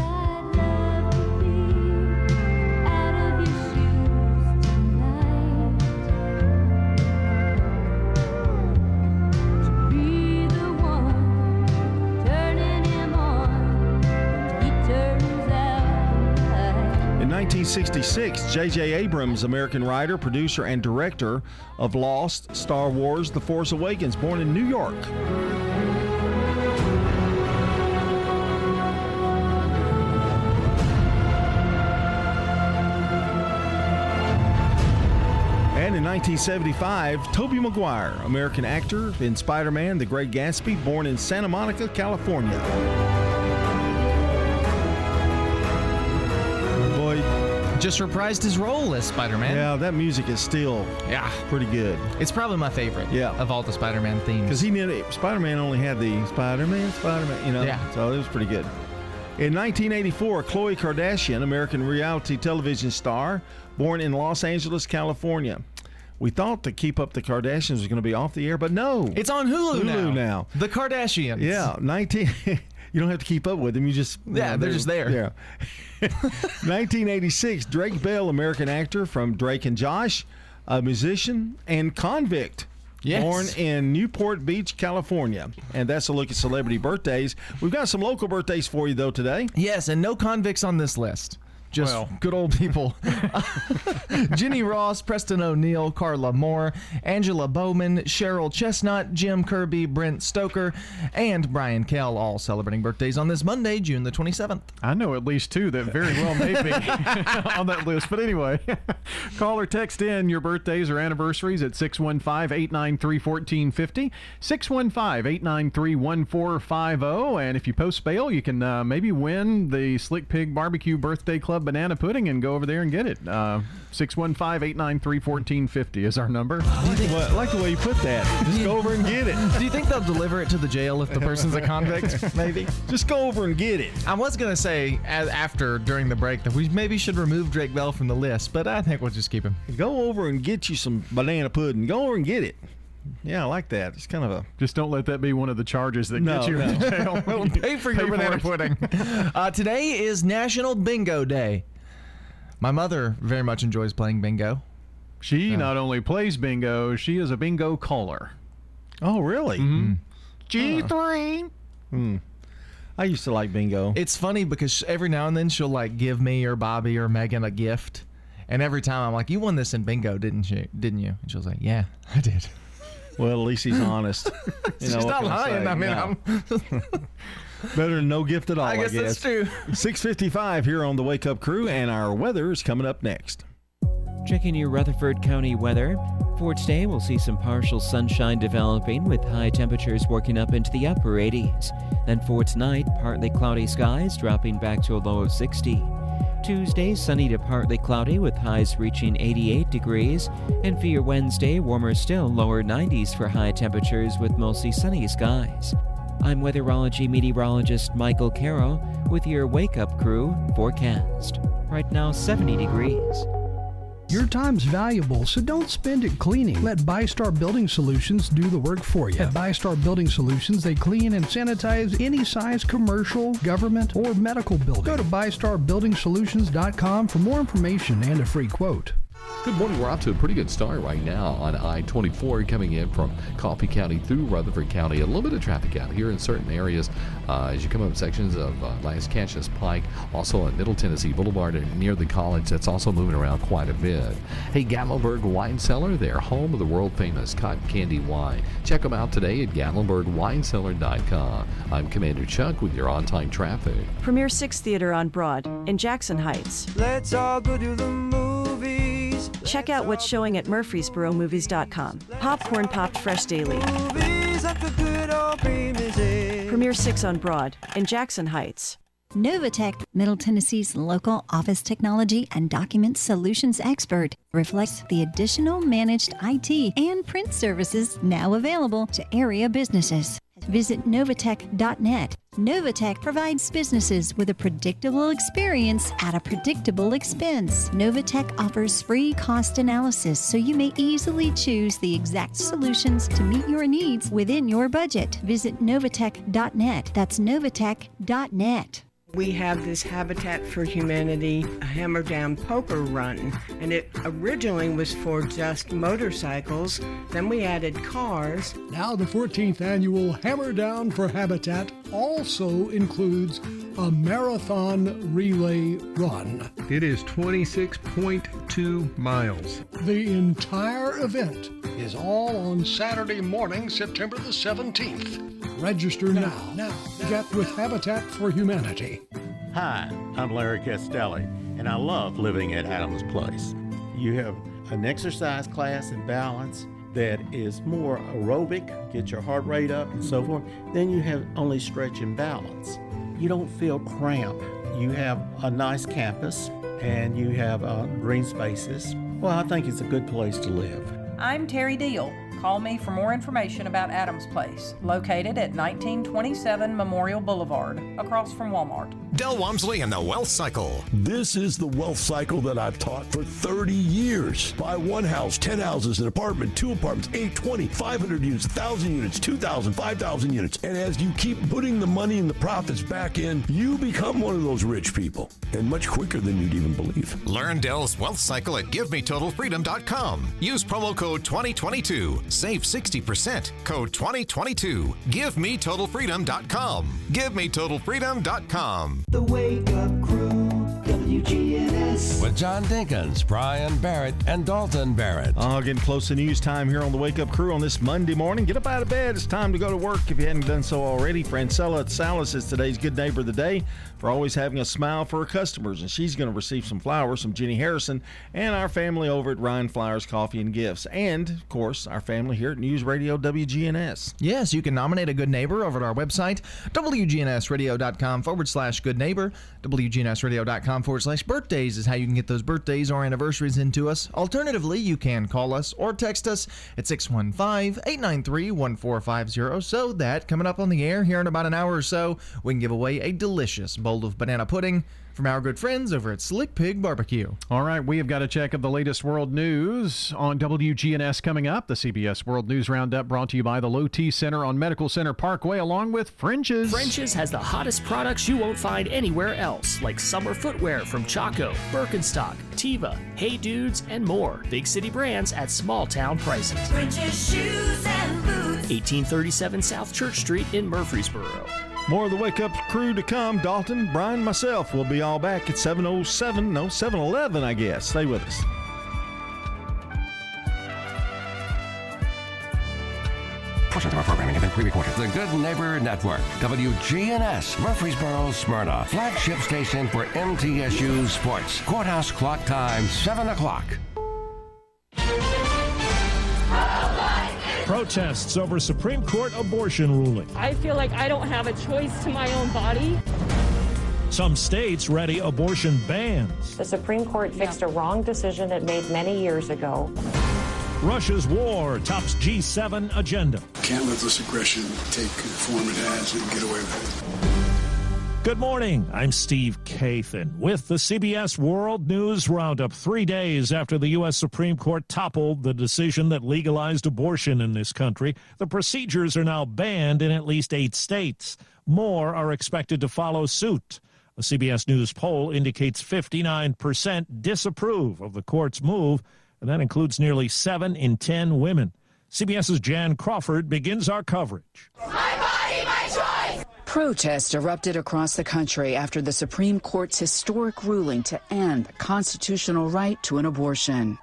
1966, J.J. Abrams, American writer, producer, and director of Lost, Star Wars, The Force Awakens, born in New York. And in 1975, Tobey Maguire, American actor in Spider Man The Great Gatsby, born in Santa Monica, California. Just reprised his role as Spider-Man. yeah, that music is still Yeah. pretty good. It's probably my favorite Yeah. of all the Spider-Man themes. Because he knew Spider Man only had the Spider Man, Spider Man, you know, Yeah. so it was pretty good. In 1984, Khloe Kardashian, American reality television star, born in Los Angeles, California. We thought to keep up the Kardashians was going to be off the air, but no. It's on Hulu, Hulu now. now. The Kardashians. Yeah, 19. you don't have to keep up with them. You just. you Yeah, they're just there. Yeah. 1986, Drake Bell, American actor from Drake and Josh, a musician and convict. Yes. Born in Newport Beach, California. And that's a look at celebrity birthdays. We've got some local birthdays for you, though, today. Yes, and no convicts on this list. Just Well. good old people. Jenny Ross, Preston O'Neill, Carla Moore, Angela Bowman, Cheryl Chestnut, Jim Kirby, Brent Stoker, and Brian Kell, all celebrating birthdays on this Monday, June the 27th. I know at least two that very well may be on that list. But anyway, call or text in your birthdays or anniversaries at 615 893 1450. 615 893 1450. And if you post bail, you can uh, maybe win the Slick Pig Barbecue Birthday Club banana pudding and go over there and get it. Uh, 615 893 1450 is our number. Well, I like the way you put that. Just go over and get it. Do you think they'll deliver it to the jail if the person's a convict? Maybe. Just go over and get it. I was going to say as, after, during the break, that we maybe should remove Drake Bell from the list, but I think we'll just keep him. Go over and get you some banana pudding. Go over and get it. Yeah, I like that. It's kind of a. Just don't let that be one of the charges that No, get you no. in jail. We'll pay for your Pay banana it. pudding. Uh, today is National Bingo Day. My mother very much enjoys playing bingo. She not only plays bingo, she is a bingo caller. Oh, really? Mm-hmm. G3. Hmm. I used to like bingo. It's funny because every now and then she'll like give me or Bobby or Megan a gift, and every time I'm like, "You won this in bingo, didn't you? Didn't you?" And she'll say, "Yeah, I did." Well, at least he's honest. You know, She's what not lying. say? I, mean, No. I'm. Better than no gift at all. I I guess that's true. 655 here on the Wake Up Crew, and our weather is coming up next. Checking your Rutherford County weather. For today, we'll see some partial sunshine developing with high temperatures working up into the upper 80s. Then for tonight, partly cloudy skies dropping back to a low of 60. Tuesday, sunny to partly cloudy with highs reaching 88 degrees. And for your Wednesday, warmer still, lower 90s for high temperatures with mostly sunny skies. I'm weatherology meteorologist Michael Caro with your Wake Up Crew forecast. Right now, 70 degrees. Your time's valuable, so don't spend it cleaning. Let ByStar Building Solutions do the work for you. At ByStar Building Solutions, they clean and sanitize any size commercial, government, or medical building. Go to ByStarBuildingSolutions.com for more information and a free quote. Good morning. We're off to a pretty good start right now on I 24 coming in from Coffee County through Rutherford County. A little bit of traffic out here in certain areas uh, as you come up sections of uh, Lascassas Pike, also on Middle Tennessee Boulevard and near the college. That's also moving around quite a bit. Hey, Gatlinburg Wine Cellar, they're home of the world famous cotton candy wine. Check them out today at GatlinburgWineCellar.com. I'm Commander Chuck with your on time traffic. Premier 6 Theater on Broad in Jackson Heights. Let's all go to the movies. Check out what's showing at MurfreesboroMovies.com. Popcorn popped fresh daily. Movies like the good old premises. Premier 6 on Broad in Jackson Heights. Novatech, Middle Tennessee's local office technology and document solutions expert, reflects the additional managed IT and print services now available to area businesses. Visit Novatech.net. Novatech provides businesses with a predictable experience at a predictable expense. Novatech offers free cost analysis so you may easily choose the exact solutions to meet your needs within your budget. Visit Novatech.net. That's Novatech.net. We have this Habitat for Humanity Hammer Down Poker Run, and it originally was for just motorcycles. Then we added cars. Now, the 14th annual Hammer Down for Habitat also includes a marathon relay run. It is 26.2 miles. The entire event is all on Saturday morning, September the 17th. Register now. now. Get with Habitat for Humanity. Hi, I'm Larry Castelli, and I love living at Adams Place. You have an exercise class and balance that is more aerobic, get your heart rate up and so forth. Then you have only stretch and balance. You don't feel cramped. You have a nice campus and you have uh, green spaces. Well, I think it's a good place to live. I'm Terry Deal. Call me for more information about Adams Place, located at 1927 Memorial Boulevard, across from Walmart. Del Walmsley and the Wealth Cycle. This is the wealth cycle that I've taught for 30 years. Buy one house, 10 houses, an apartment, two apartments, 8, 20, 500 units, 1,000 units, 2,000, 5,000 units. And as you keep putting the money and the profits back in, you become one of those rich people. And much quicker than you'd even believe. Learn Del's Wealth Cycle at GiveMeTotalFreedom.com. Use promo code 2022. Save 60%. Code 2022. GiveMeTotalFreedom.com. GiveMeTotalFreedom.com. The Wake Up Crew, WGNS. With John Dinkins, Brian Barrett, and Dalton Barrett. Oh, getting close to news time here on the Wake Up Crew on this Monday morning. Get up out of bed. It's time to go to work if you hadn't done so already. Francella Salas is today's good neighbor of the day for always having a smile for her customers, and she's going to receive some flowers from Jenny Harrison and our family over at Ryan Flowers Coffee and Gifts, and of course our family here at News Radio WGNS. Yes, you can nominate a good neighbor over at our website, WGNSradio.com forward slash good neighbor. WGNSradio.com forward slash birthdays is how you can get those birthdays or anniversaries into us. Alternatively, you can call us or text us at 615 893 1450 so that coming up on the air here in about an hour or so, we can give away a delicious bowl of banana pudding from our good friends over at Slick Pig Barbecue. All right, we have got a check of the latest world news on WGNS coming up. The CBS World News Roundup brought to you by the Low T Center on Medical Center Parkway, along with French's. French's has the hottest products you won't find anywhere else, like summer footwear from Chaco, Birkenstock, Teva, Hey Dudes, and more. Big city brands at small town prices. French's shoes and boots. 1837 South Church Street in Murfreesboro. More of the Wake Up crew to come. Dalton, Brian, myself will be all back at 707, no, 711, I guess. Stay with us. Portions of our programming have been pre-recorded. The Good Neighbor Network, WGNS, Murfreesboro, Smyrna, flagship station for MTSU Sports. Courthouse clock time, 7 o'clock. Protests over Supreme Court abortion ruling. I feel like I don't have a choice to my own body. Some states ready abortion bans. The Supreme Court fixed a wrong decision it made many years ago. Russia's war tops G7 agenda. Can't let this aggression take the form it has and get away with it. Good morning. I'm Steve Kathan with the CBS World News Roundup. Three days after the U.S. Supreme Court toppled the decision that legalized abortion in this country, the procedures are now banned in at least eight states. More are expected to follow suit. A CBS News poll indicates 59% disapprove of the court's move, and that includes nearly 7 in 10 women. CBS's Jan Crawford begins our coverage. Protests erupted across the country after the Supreme Court's historic ruling to end the constitutional right to an abortion.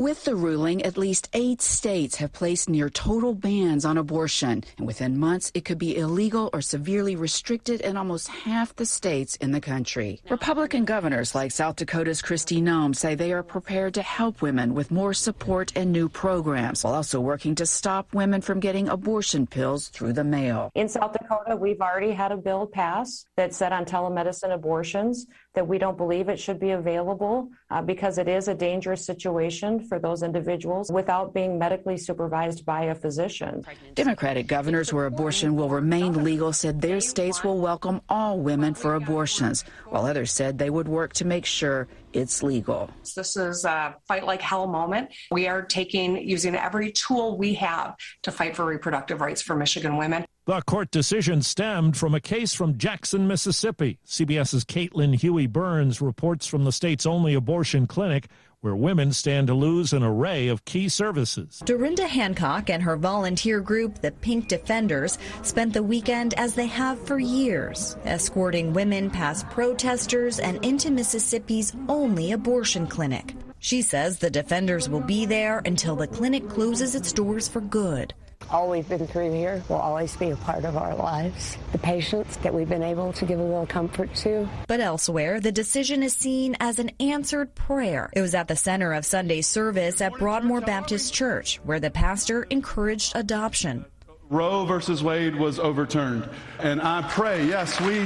With the ruling, at least eight states have placed near total bans on abortion, and within months it could be illegal or severely restricted in almost half the states in the country. Republican governors like South Dakota's Kristi Noem say they are prepared to help women with more support and new programs, while also working to stop women from getting abortion pills through the mail. In South Dakota, we've already had a bill pass that said on telemedicine abortions that we don't believe it should be available uh, because it is a dangerous situation for those individuals without being medically supervised by a physician. Democratic governors where abortion will remain legal said their states will welcome all women for abortions, while others said they would work to make sure it's legal. This is a fight like hell moment. We are taking, using every tool we have to fight for reproductive rights for Michigan women. The court decision stemmed from a case from Jackson, Mississippi. CBS's Caitlin Huey Burns reports from the state's only abortion clinic where women stand to lose an array of key services. Derenda Hancock and her volunteer group, the Pink Defenders, spent the weekend as they have for years, escorting women past protesters and into Mississippi's only abortion clinic. She says the defenders will be there until the clinic closes its doors for good. All we've been through here will always be a part of our lives. The patients that we've been able to give a little comfort to. But elsewhere, the decision is seen as an answered prayer. It was at the center of Sunday's service at Broadmoor Baptist Church, where the pastor encouraged adoption. Roe versus Wade was overturned. And I pray, yes, we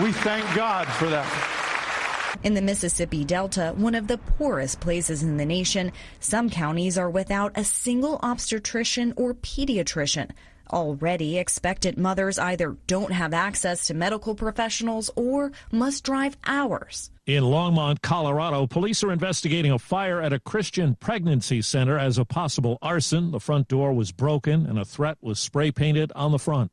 we thank God for that. In the Mississippi Delta, one of the poorest places in the nation, some counties are without a single obstetrician or pediatrician. Already, expectant mothers either don't have access to medical professionals or must drive hours. In Longmont, Colorado, police are investigating a fire at a Christian pregnancy center as a possible arson. The front door was broken and a threat was spray painted on the front.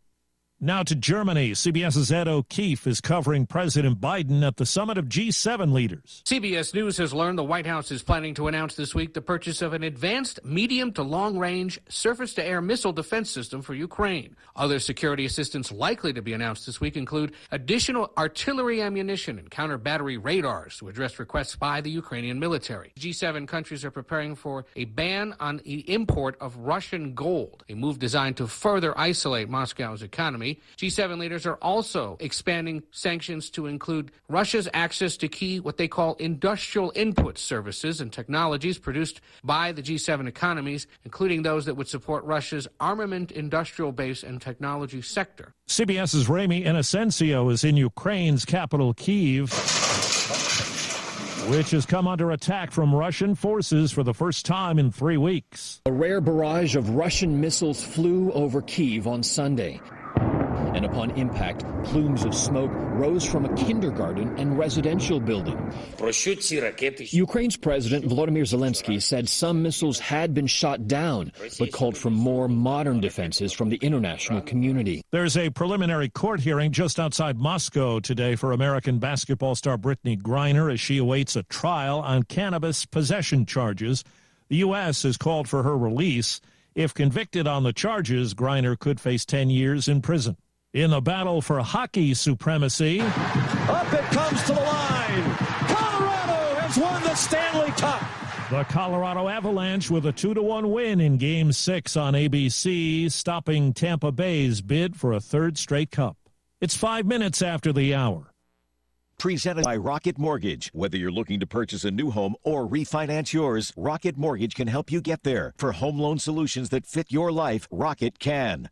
Now to Germany. CBS's Ed O'Keefe is covering President Biden at the summit of G7 leaders. CBS News has learned the White House is planning to announce this week the purchase of an advanced medium to long range surface to air missile defense system for Ukraine. Other security assistance likely to be announced this week include additional artillery ammunition and counter battery radars to address requests by the Ukrainian military. G7 countries are preparing for a ban on the import of Russian gold, a move designed to further isolate Moscow's economy. G7 leaders are also expanding sanctions to include Russia's access to key, what they call industrial input services and technologies produced by the G7 economies, including those that would support Russia's armament industrial base and technology sector. CBS's Ramy Inocencio is in Ukraine's capital, Kiev, which has come under attack from Russian forces for the first time in three weeks. A rare barrage of Russian missiles flew over Kiev on Sunday and upon impact, plumes of smoke rose from a kindergarten and residential building. Ukraine's President Volodymyr Zelensky said some missiles had been shot down, but called for more modern defenses from the international community. There's a preliminary court hearing just outside Moscow today for American basketball star Brittney Griner as she awaits a trial on cannabis possession charges. The U.S. has called for her release. If convicted on the charges, Griner could face 10 years in prison. In the battle for hockey supremacy, up it comes to the line. Colorado has won the Stanley Cup. The Colorado Avalanche with a 2 to 1 win in game 6 on ABC, stopping Tampa Bay's bid for a third straight cup. It's 5 minutes after the hour. Presented by Rocket Mortgage. Whether you're looking to purchase a new home or refinance yours, Rocket Mortgage can help you get there. For home loan solutions that fit your life, Rocket can.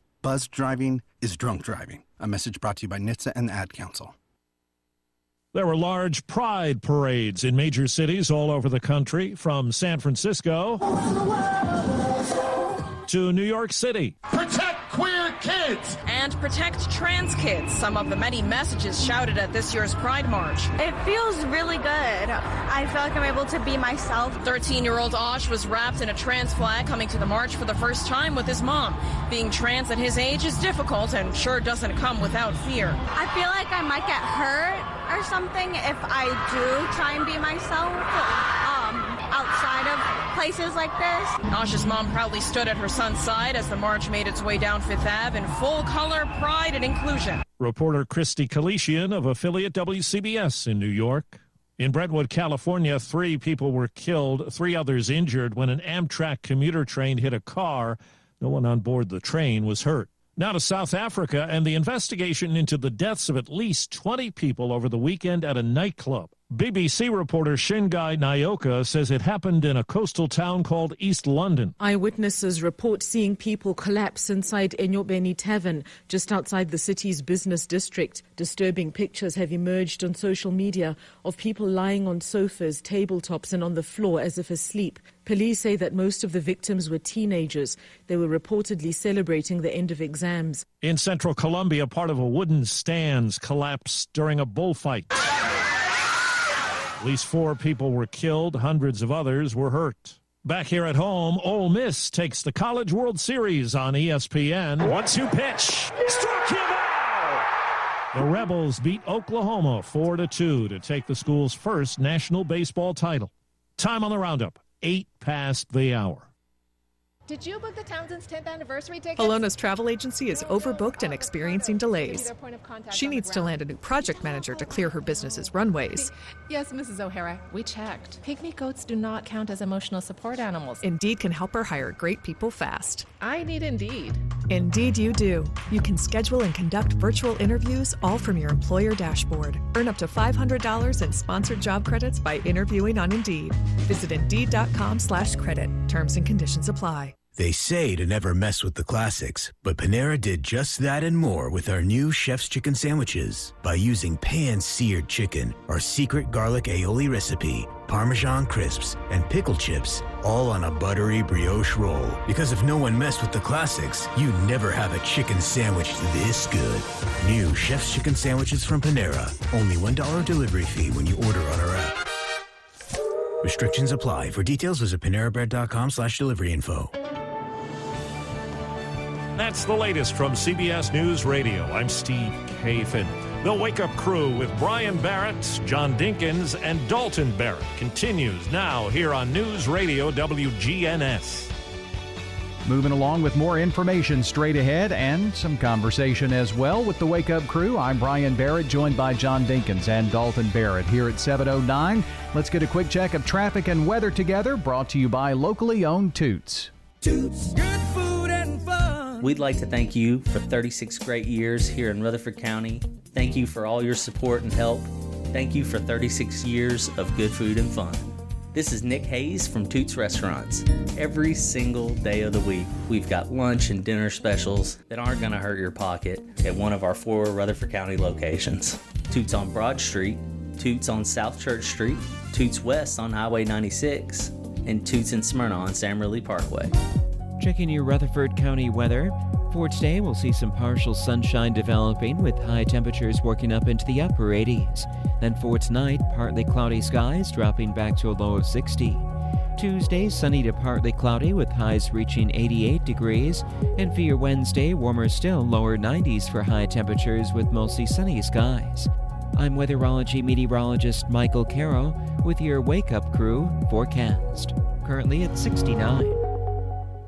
Buzzed driving is drunk driving. A message brought to you by NHTSA and the Ad Council. There were large pride parades in major cities all over the country, from San Francisco to New York City. Protect queer kids! And protect trans kids, some of the many messages shouted at this year's Pride March. It feels really good. I feel like I'm able to be myself. 13 year old Osh was wrapped in a trans flag coming to the march for the first time with his mom. Being trans at his age is difficult and sure doesn't come without fear. I feel like I might get hurt or something if I do try and be myself um, outside of places like this. Osh's mom proudly stood at her son's side as the march made its way down Fifth Ave in full color pride and inclusion. Reporter Christy Kalishian of affiliate WCBS in New York. In Brentwood, California, three people were killed, three others injured when an Amtrak commuter train hit a car. No one on board the train was hurt. Now to South Africa and the investigation into the deaths of at least 20 people over the weekend at a nightclub. BBC reporter Shingai Nyoka says it happened in a coastal town called East London. Eyewitnesses report seeing people collapse inside Enyobeni Tavern, just outside the city's business district. Disturbing pictures have emerged on social media of people lying on sofas, tabletops, and on the floor as if asleep. Police say that most of the victims were teenagers. They were reportedly celebrating the end of exams. In central Colombia, part of a wooden stands collapsed during a bullfight. At least four people were killed, hundreds of others were hurt. Back here at home, Ole Miss takes the College World Series on ESPN. One two pitch. Struck him out! The Rebels beat Oklahoma 4 to 2 to take the school's first national baseball title. Time on the roundup, 8 past the hour. Did you book the Townsend's 10th anniversary ticket? Alona's travel agency is overbooked and experiencing delays. She needs to land a new project manager to clear her business's runways. Yes, Mrs. O'Hara, we checked. Pygmy goats do not count as emotional support animals. Indeed can help her hire great people fast. I need Indeed. Indeed, you do. You can schedule and conduct virtual interviews all from your employer dashboard. Earn up to $500 in sponsored job credits by interviewing on Indeed. Visit Indeed.com/credit. Terms and conditions apply. They say to never mess with the classics, but Panera did just that and more with our new Chef's Chicken Sandwiches. By using pan-seared chicken, our secret garlic aioli recipe, Parmesan crisps, and pickle chips, all on a buttery brioche roll. Because if no one messed with the classics, you'd never have a chicken sandwich this good. New Chef's Chicken Sandwiches from Panera. Only $1 delivery fee when you order on our app. Restrictions apply. For details, visit panerabread.com slash delivery info. That's the latest from CBS News Radio. I'm Steve Kathan. The Wake Up Crew with Brian Barrett, John Dinkins, and Dalton Barrett continues now here on News Radio WGNS. Moving along with more information straight ahead and some conversation as well with the Wake Up Crew. I'm Brian Barrett, joined by John Dinkins and Dalton Barrett here at 709. Let's get a quick check of traffic and weather together, brought to you by locally owned Toots. Toots. Good food and fun. We'd like to thank you for 36 great years here in Rutherford County. Thank you for all your support and help. Thank you for 36 years of good food and fun. This is Nick Hayes from Toots Restaurants. Every single day of the week, we've got lunch and dinner specials that aren't going to hurt your pocket at one of our four Rutherford County locations Toots on Broad Street, Toots on South Church Street, Toots West on Highway 96, and Toots in Smyrna on Sam Ridley Parkway. Checking your Rutherford County weather. For today, we'll see some partial sunshine developing with high temperatures working up into the upper 80s. Then for tonight, partly cloudy skies dropping back to a low of 60. Tuesday, sunny to partly cloudy with highs reaching 88 degrees. And for your Wednesday, warmer still, lower 90s for high temperatures with mostly sunny skies. I'm weatherology meteorologist Michael Caro with your Wake Up Crew forecast. Currently at 69.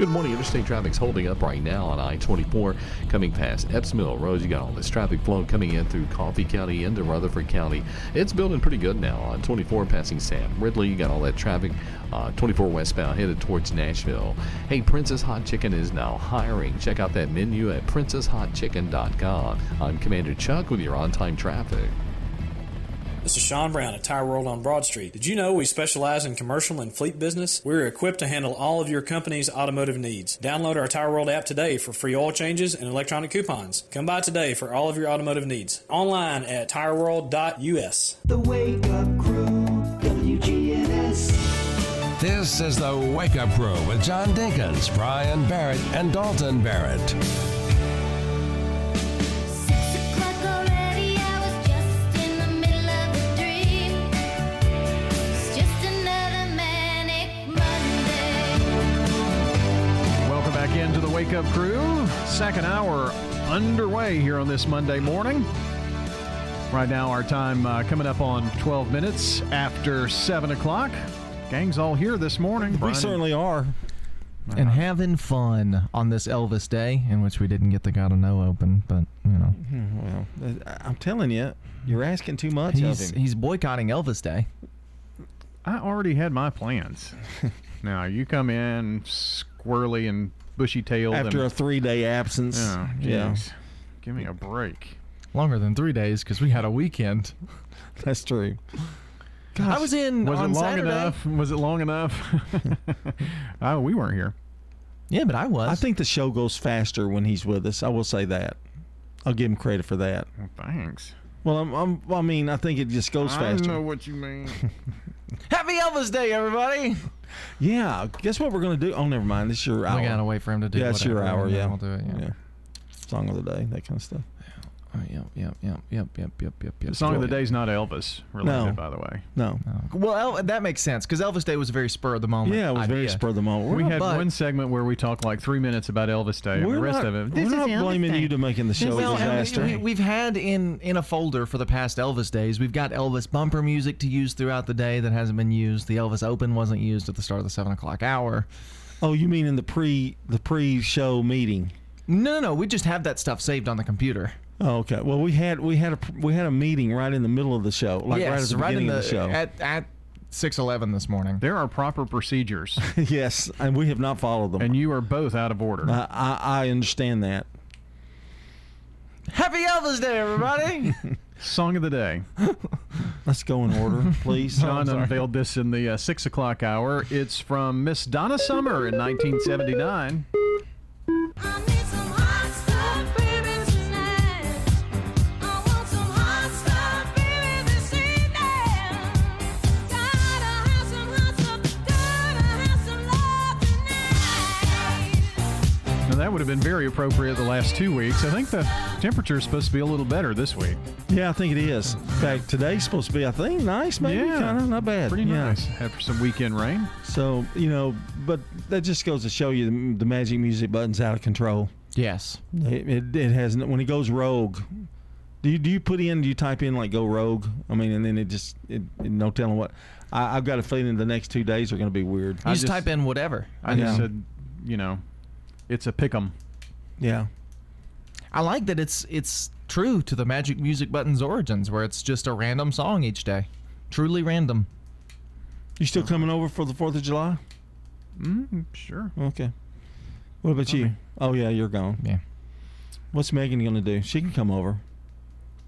Good morning. Interstate traffic's holding up right now on I-24 coming past Epps Mill Road. You got all this traffic flow coming in through Coffee County into Rutherford County. It's building pretty good now on 24 passing Sam Ridley. You got all that traffic. Uh, 24 westbound headed towards Nashville. Hey, Princess Hot Chicken is now hiring. Check out that menu at princesshotchicken.com. I'm Commander Chuck with your on-time traffic. This is Sean Brown at Tire World on Broad Street. Did you know we specialize in commercial and fleet business? We're equipped to handle all of your company's automotive needs. Download our Tire World app today for free oil changes and electronic coupons. Come by today for all of your automotive needs. Online at tireworld.us. The Wake Up Crew, WGNS. This is the Wake Up Crew with John Dinkins, Brian Barrett, and Dalton Barrett. Into Wake Up Crew. Second hour underway here on this Monday morning. Right now, our time uh, coming up on 12 minutes after 7 o'clock. Gang's all here this morning. We Brian- certainly are. Uh-huh. And having fun on this Elvis Day, in which we didn't get the Gotta Know open, but you know, Well, uh, I'm telling you, you're asking too much he's of him. he's boycotting Elvis Day. I already had my plans. now, you come in squirrely and bushy tailed. After and, a three day absence. Oh, yeah. Give me a break. Longer than three days because we had a weekend. That's true. I was in Was on it long Saturday. enough? Was it long enough? oh, we weren't here. Yeah, but I was. I think the show goes faster when he's with us. I will say that. I'll give him credit for that. thanks. Well, I'm, I'm, I mean, I think it just goes I faster. I know what you mean. Happy Elvis Day, everybody! Yeah, guess what we're gonna do? Oh, never mind. This is your hour. We gotta wait for him to do. Yeah, it's your whatever, hour. and then Yeah, we'll do it. Yeah. Song of the day, that kind of stuff. Oh, yep, yep, yep, yep, yep, yep, yep. The song of the day's not Elvis related, No. by the way. No. Well, El- that makes sense because Elvis Day was a very spur of the moment. Yeah, it was very spur of the moment. We We're had not- one segment where we talked like three minutes about Elvis Day, and We're the rest not- of it. we're not blaming you to making the show Well, a and disaster. We, we've had in in a folder for the past Elvis days. We've got Elvis bumper music to use throughout the day that hasn't been used. The Elvis Open wasn't used at the start of the seven o'clock hour. Oh, you mean in the pre the pre show meeting? No, no, no. We just have that stuff saved on the computer. Oh, okay. Well, we had we had a we had a meeting right in the middle of the show, like right at yes, the right in beginning the, of the show. at at six eleven this morning. There are proper procedures, yes, and we have not followed them. and you are both out of order. I, I, I understand that. Happy Elvis Day, everybody! Song of the day. Let's go in order, please. John Oh, unveiled this in the uh, six o'clock hour. It's from Miss Donna Summer in 1979. That would have been very appropriate the last two weeks. I think the temperature is supposed to be a little better this week. Yeah, I think it is. In fact, today's supposed to be, I think, nice, maybe, Yeah. kind of not bad. Pretty yeah. nice after some weekend rain. So you know, but that just goes to show you the, the magic music button's out of control. Yes. It, it, it has when it goes rogue. Do you do you put in? Do you type in like go rogue? I mean, and then it just it, it no telling what. I, I've got a feeling the next two days are going to be weird. You just, type in whatever. I just said, you know, it's a pick 'em. Yeah. I like that it's it's true to the Magic Music Button's origins, where it's just a random song each day, truly random. You still coming over for the Fourth of July? Mm, sure. Okay. What about you? Oh yeah, you're gone. Yeah. What's Megan going to do? She can come over.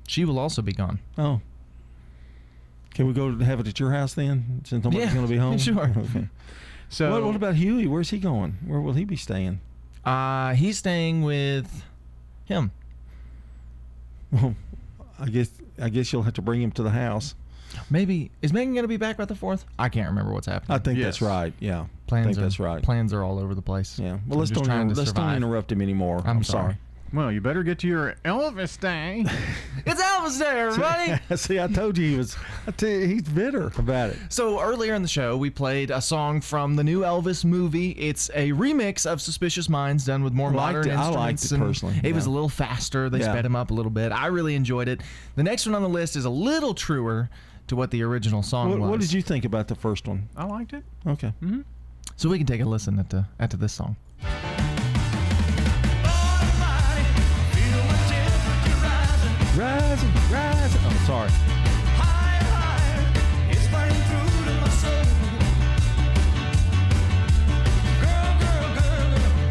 She will also be gone. Oh. Can we go have it at your house then, since nobody's Yeah, going to be home? sure. Okay. So what, what about Huey? Where's he going? Where will he be staying? Uh, he's staying with him. Well, I guess I guess you'll have to bring him to the house. Maybe is Megan going to be back by the fourth? I can't remember what's happening. I think that's right. Yeah, Plans I think are, that's right. Plans are all over the place. Yeah. I'm Well, let's don't trying inter- to let's don't interrupt him anymore. I'm I'm, sorry. sorry. Well, you better get to your Elvis Day. It's Elvis Day, everybody. See, I told you he was. You, he's bitter about it. So earlier in the show, we played a song from the new Elvis movie. It's a remix of "Suspicious Minds" done with more I liked modern it. I liked it and personally, It was a little faster. They Yeah. sped him up a little bit. I really enjoyed it. The next one on the list is a little truer to what the original song What, was. what did you think about the first one? I liked it. Okay. Mm-hmm. So we can take a listen at the, at to this song. Rising, rising. Oh, sorry.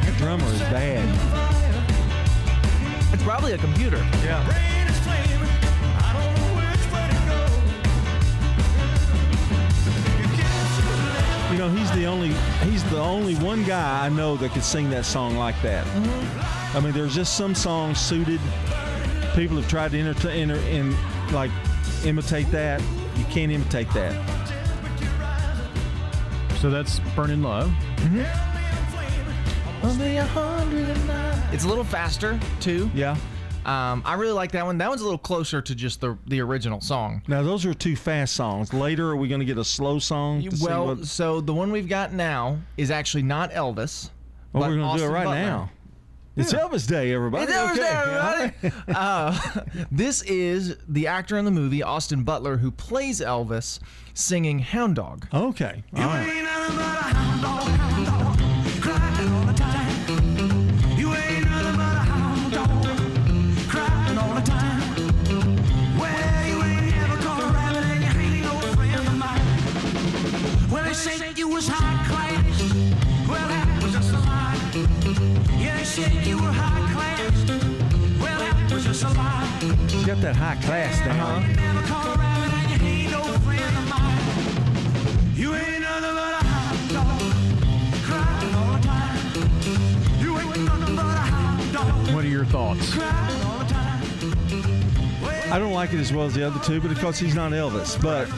That drummer is bad. It's probably a computer. Yeah. You know, he's the only he's the only one guy I know that could sing that song like that. Mm-hmm. I mean, there's just some songs suited. People have tried to enter, enter in like imitate that. You can't imitate that. So that's Burning Love. Only a hundred and nine. It's a little faster too. Yeah. Um, I really like that one. That one's a little closer to just the the original song. Now those are two fast songs. Later, are we going to get a slow song? To Well, what- so the one we've got now is actually not Elvis. well, but we're going to do it Austin right Butler. now. It's Elvis Day, everybody. It's Elvis Okay. Day, everybody. uh, this is the actor in the movie, Austin Butler, who plays Elvis, singing Hound Dog. Okay. All right. Well, they ain't on the buttons, crying on the time. When I say that you was high ain't nothing but a hound dog. What are your thoughts? Crying all the time. I don't like it as well as the other two, but of course he's not Elvis. But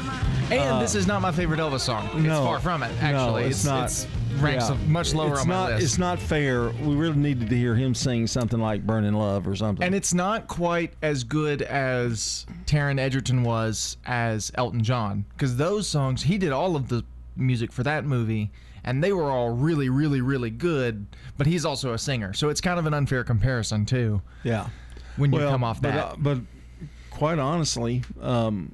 And uh, this is not my favorite Elvis song. It's no, far from it, no, actually. it's, not. It's ranks yeah. much lower it's on my not, list. It's not fair. We really needed to hear him sing something like "Burning Love" or something. And it's not quite as good as Taron Egerton was as Elton John. Because those songs, he did all of the music for that movie, and they were all really, really, really good. But he's also a singer. So it's kind of an unfair comparison, too. yeah. When you Well, come off but, that. uh, but quite honestly, um,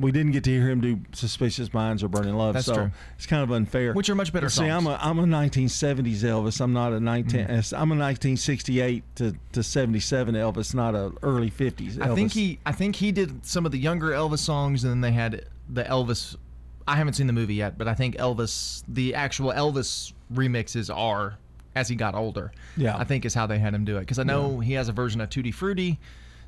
we didn't get to hear him do "Suspicious Minds" or "Burning Love," That's so true. it's kind of unfair. Which are much better See, I'm a I'm a 1970s Elvis. I'm not a 19. Mm. I'm a 1968 to, to 77 Elvis, not a early 50s Elvis. I think he I think he did some of the younger Elvis songs and then they had the Elvis I haven't seen the movie yet, but I think Elvis the actual Elvis remixes are as he got older. Yeah. I think is how they had him do it cuz I know he has a version of Tutti Frutti,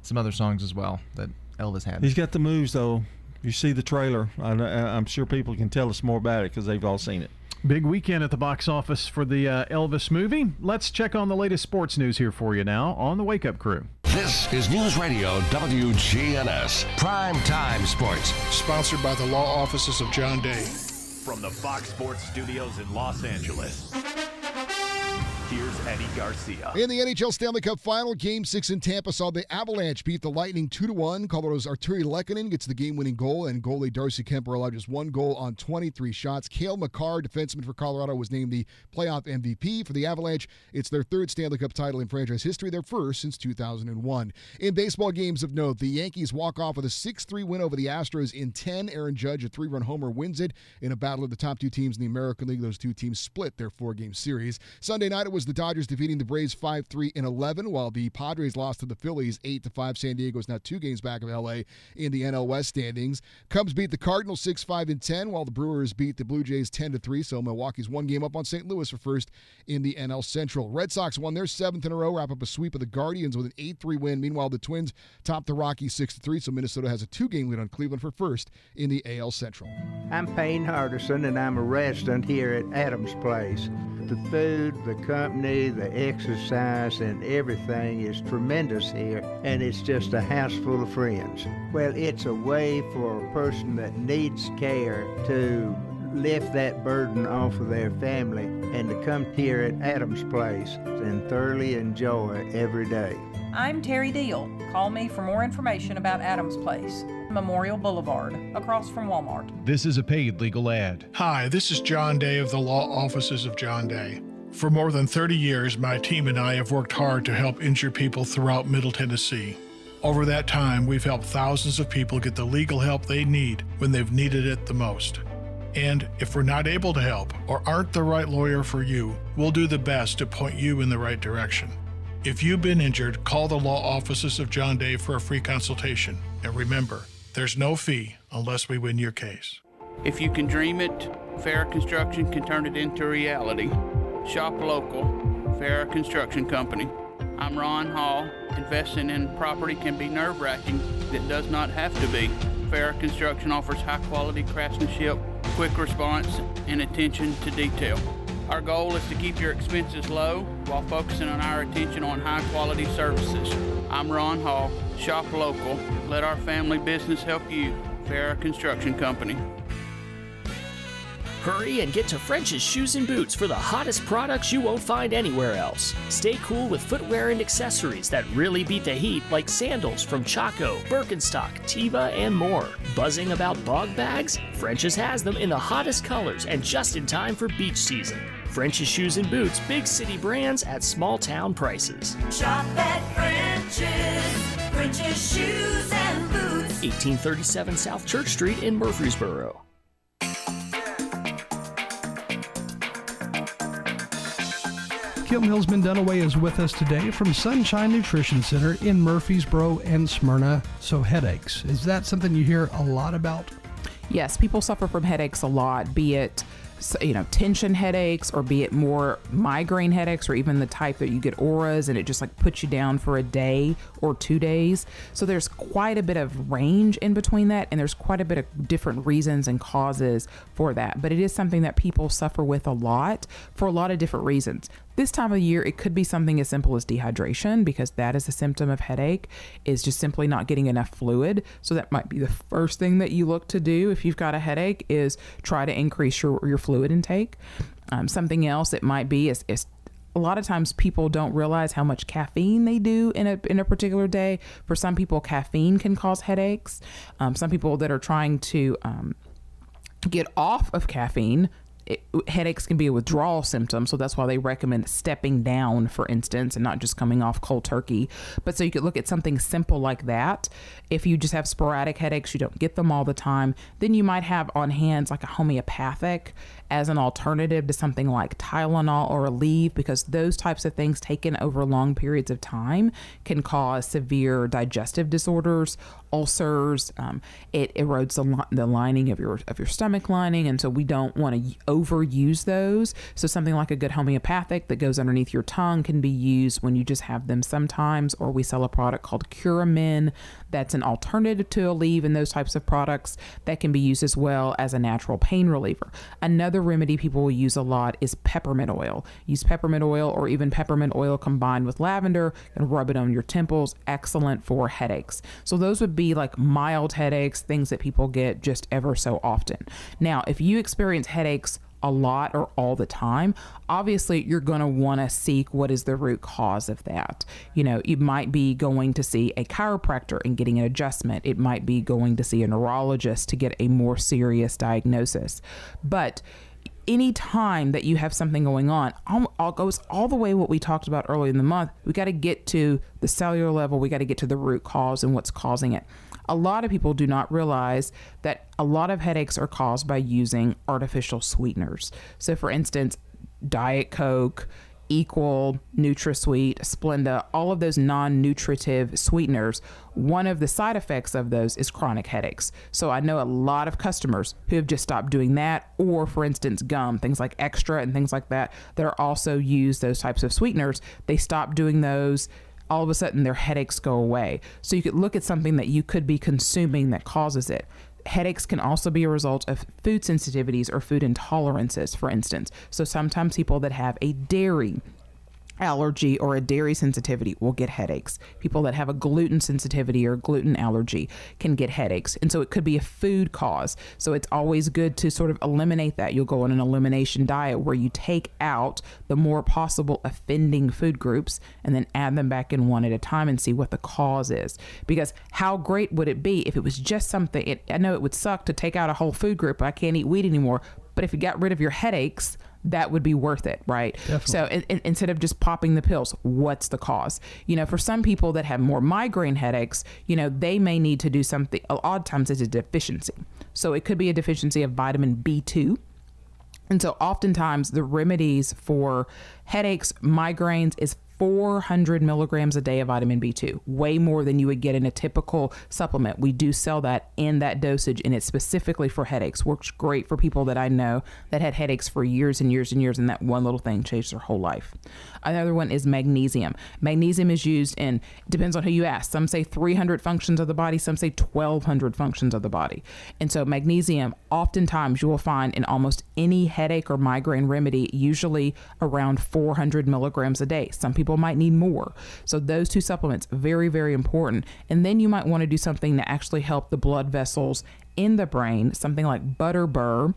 some other songs as well that Elvis had. He's got the moves though. You see the trailer. I, I'm sure people can tell us more about it because they've all seen it. Big weekend at the box office for the uh, Elvis movie. Let's check on the latest sports news here for you now on the Wake Up Crew. This is News Radio WGNS Prime Time Sports. Sponsored by the law offices of John Day. From the Fox Sports Studios in Los Angeles. Here's Eddie Garcia. In the NHL Stanley Cup Final, Game Six in Tampa saw the Avalanche beat the Lightning two to one. Colorado's Artturi Lehkonen gets the game-winning goal, and goalie Darcy Kuemper allowed just one goal on 23 shots. Cale Makar, defenseman for Colorado, was named the playoff MVP for the Avalanche. It's their third Stanley Cup title in franchise history, their first since 2001. In baseball games of note, the Yankees walk off with a 6-3 win over the Astros in 10. Aaron Judge, a three-run homer, wins it in a battle of the top two teams in the American League. Those two teams split their four-game series. Sunday night, it was the Dodgers defeating the Braves 5-3 in 11, while the Padres lost to the Phillies 8-5. San Diego is now two games back of LA in the NL West standings. Cubs beat the Cardinals 6-5 and 10, while the Brewers beat the Blue Jays 10-3. So Milwaukee's one game up on St. Louis for first in the NL Central. Red Sox won their seventh in a row, wrap up a sweep of the Guardians with an 8-3 win. Meanwhile, the Twins topped the Rockies 6-3. So Minnesota has a two-game lead on Cleveland for first in the AL Central. I'm Payne Hardison, and I'm a resident here at Adams Place. The food, the the exercise, and everything is tremendous here, and it's just a house full of friends. Well, it's a way for a person that needs care to lift that burden off of their family and to come here at Adams Place and thoroughly enjoy every day. I'm Terry Deal. Call me for more information about Adams Place, Memorial Boulevard, across from Walmart. This is a paid legal ad. Hi, this is John Day of the Law Offices of John Day. For more than 30 years, my team and I have worked hard to help injured people throughout Middle Tennessee. Over that time, we've helped thousands of people get the legal help they need when they've needed it the most. And if we're not able to help or aren't the right lawyer for you, we'll do the best to point you in the right direction. If you've been injured, call the law offices of John Day for a free consultation. And remember, there's no fee unless we win your case. If you can dream it, Fair Construction can turn it into reality. Shop local, Farrah Construction Company. I'm Ron Hall. Investing in property can be nerve wracking. It does not have to be. Farrah Construction offers high quality craftsmanship, quick response, and attention to detail. Our goal is to keep your expenses low while focusing on our attention on high quality services. I'm Ron Hall. Shop local. Let our family business help you. Farrah Construction Company. Hurry and get to French's Shoes and Boots for the hottest products you won't find anywhere else. Stay cool with footwear and accessories that really beat the heat, like sandals from Chaco, Birkenstock, Teva, and more. Buzzing about Bogg bags? French's has them in the hottest colors and just in time for beach season. French's Shoes and Boots, big city brands at small town prices. Shop at French's. French's Shoes and Boots. 1837 South Church Street in Murfreesboro. Kim Hillsman Dunaway is with us today from Sunshine Nutrition Center in Murfreesboro and Smyrna. So, headaches, is that something you hear a lot about? Yes, people suffer from headaches a lot, be it you know tension headaches or be it more migraine headaches or even the type that you get auras and it just like puts you down for a day or two days so there's quite a bit of range in between that and there's quite a bit of different reasons and causes for that but it is something that people suffer with a lot for a lot of different reasons this time of year it could be something as simple as dehydration because that is a symptom of headache is just simply not getting enough fluid so that might be the first thing that you look to do if you've got a headache is try to increase your, your fluid intake um, something else it might be is, is a lot of times people don't realize how much caffeine they do in a in a particular day. For some people, caffeine can cause headaches. Um, some people that are trying to um, get off of caffeine it, headaches can be a withdrawal symptom, so that's why they recommend stepping down, for instance, and not just coming off cold turkey. But so you could look at something simple like that. If you just have sporadic headaches, you don't get them all the time, then you might have on hands like a homeopathic as an alternative to something like Tylenol or Aleve, because those types of things taken over long periods of time can cause severe digestive disorders, ulcers. Um, it erodes the, the lining of your of your stomach lining, and so we don't want to overuse those. So something like a good homeopathic that goes underneath your tongue can be used when you just have them sometimes. Or we sell a product called Curamin that's an alternative to Aleve and those types of products that can be used as well as a natural pain reliever. Another remedy people will use a lot is peppermint oil. Use peppermint oil or even peppermint oil combined with lavender and rub it on your temples. Excellent for headaches. So those would be like mild headaches, things that people get just ever so often. Now, if you experience headaches a lot or all the time, obviously you're going to want to seek what is the root cause of that. You know, you might be going to see a chiropractor and getting an adjustment, it might be going to see a neurologist to get a more serious diagnosis. But any time that you have something going on, all goes all the way what we talked about earlier in the month. We got to get to the cellular level. We got to get to the root cause and what's causing it. A lot of people do not realize that a lot of headaches are caused by using artificial sweeteners. So, for instance, Diet Coke, Equal, NutraSweet, Splenda, all of those non-nutritive sweeteners, one of the side effects of those is chronic headaches. So I know a lot of customers who have just stopped doing that or for instance gum, things like extra and things like that that are also use those types of sweeteners. They stop doing those all of a sudden their headaches go away. So you could look at something that you could be consuming that causes it. Headaches can also be a result of food sensitivities or food intolerances, for instance. So sometimes people that have a dairy allergy or a dairy sensitivity will get headaches. People that have a gluten sensitivity or gluten allergy can get headaches. And so it could be a food cause. So it's always good to sort of eliminate that. You'll go on an elimination diet where you take out the more possible offending food groups and then add them back in one at a time and see what the cause is. Because how great would it be if it was just something? It, I know it would suck to take out a whole food group. I can't eat wheat anymore. But if you got rid of your headaches, that would be worth it, right? Definitely. So in, in- instead of just popping the pills, what's the cause? You know, for some people that have more migraine headaches, you know, they may need to do something. A lot of times it's a deficiency. So it could be a deficiency of vitamin B2. And so oftentimes the remedies for headaches, migraines is 400 milligrams a day of vitamin B2, way more than you would get in a typical supplement. We do sell that in that dosage, and it's specifically for headaches. Works great for people that I know that had headaches for years and years and years, and that one little thing changed their whole life. Another one is magnesium. Magnesium is used in, depends on who you ask. Some say 300 functions of the body, some say 1200 functions of the body. And so, magnesium, oftentimes you will find in almost any headache or migraine remedy, usually around 400 milligrams a day. Some people might need more. So, those two supplements, very, very important. And then you might want to do something to actually help the blood vessels in the brain, something like butterbur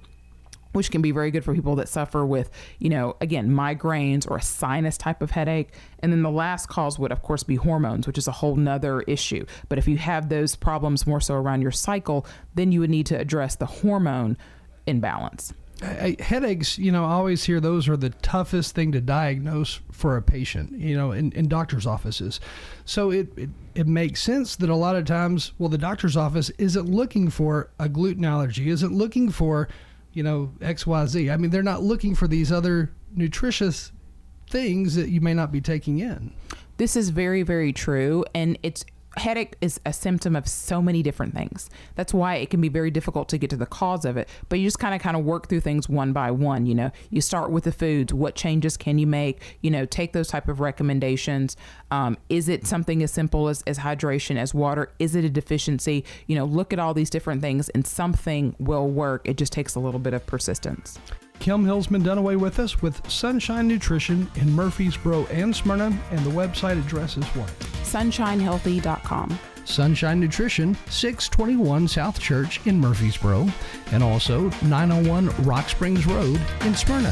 which can be very good for people that suffer with, you know, again, migraines or a sinus type of headache. And then the last cause would, of course, be hormones, which is a whole nother issue. But if you have those problems more so around your cycle, then you would need to address the hormone imbalance. I- headaches, you know, I always hear those are the toughest thing to diagnose for a patient, you know, in, in doctor's offices. So it, it, it makes sense that a lot of times, well, the doctor's office isn't looking for a gluten allergy, isn't looking for, you know, XYZ. I mean, they're not looking for these other nutritious things that you may not be taking in. This is very, very true. And it's headache is a symptom of so many different things. That's why it can be very difficult to get to the cause of it. But you just kind of kind of work through things one by one. You know, you start with the foods. What changes can you make? You know, take those type of recommendations. Um, is it something as simple as, as hydration, as water? Is it a deficiency? You know, look at all these different things, and something will work. It just takes a little bit of persistence. Kim Hillsman Dunaway with us with Sunshine Nutrition in Murfreesboro and Smyrna, and the website address is what? SunshineHealthy.com. Sunshine Nutrition, 621 South Church in Murfreesboro, and also 901 Rock Springs Road in Smyrna.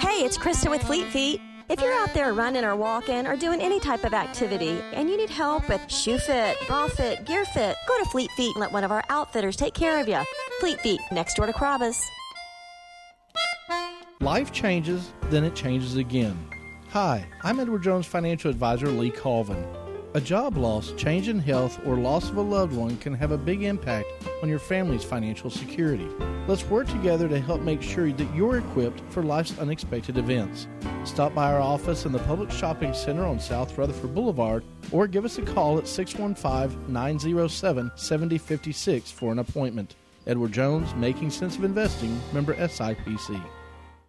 Hey, it's Krista with Fleet Feet. If you're out there running or walking or doing any type of activity and you need help with shoe fit, bra fit, gear fit, go to Fleet Feet and let one of our outfitters take care of you. Fleet Feet, next door to Carrabba's. Life changes, then it changes again. Hi, I'm Edward Jones financial advisor Lee Colvin. A job loss, change in health, or loss of a loved one can have a big impact on your family's financial security. Let's work together to help make sure that you're equipped for life's unexpected events. Stop by our office in the Public Shopping Center on South Rutherford Boulevard or give us a call at 615 907 7056 for an appointment. Edward Jones, Making Sense of Investing, member SIPC.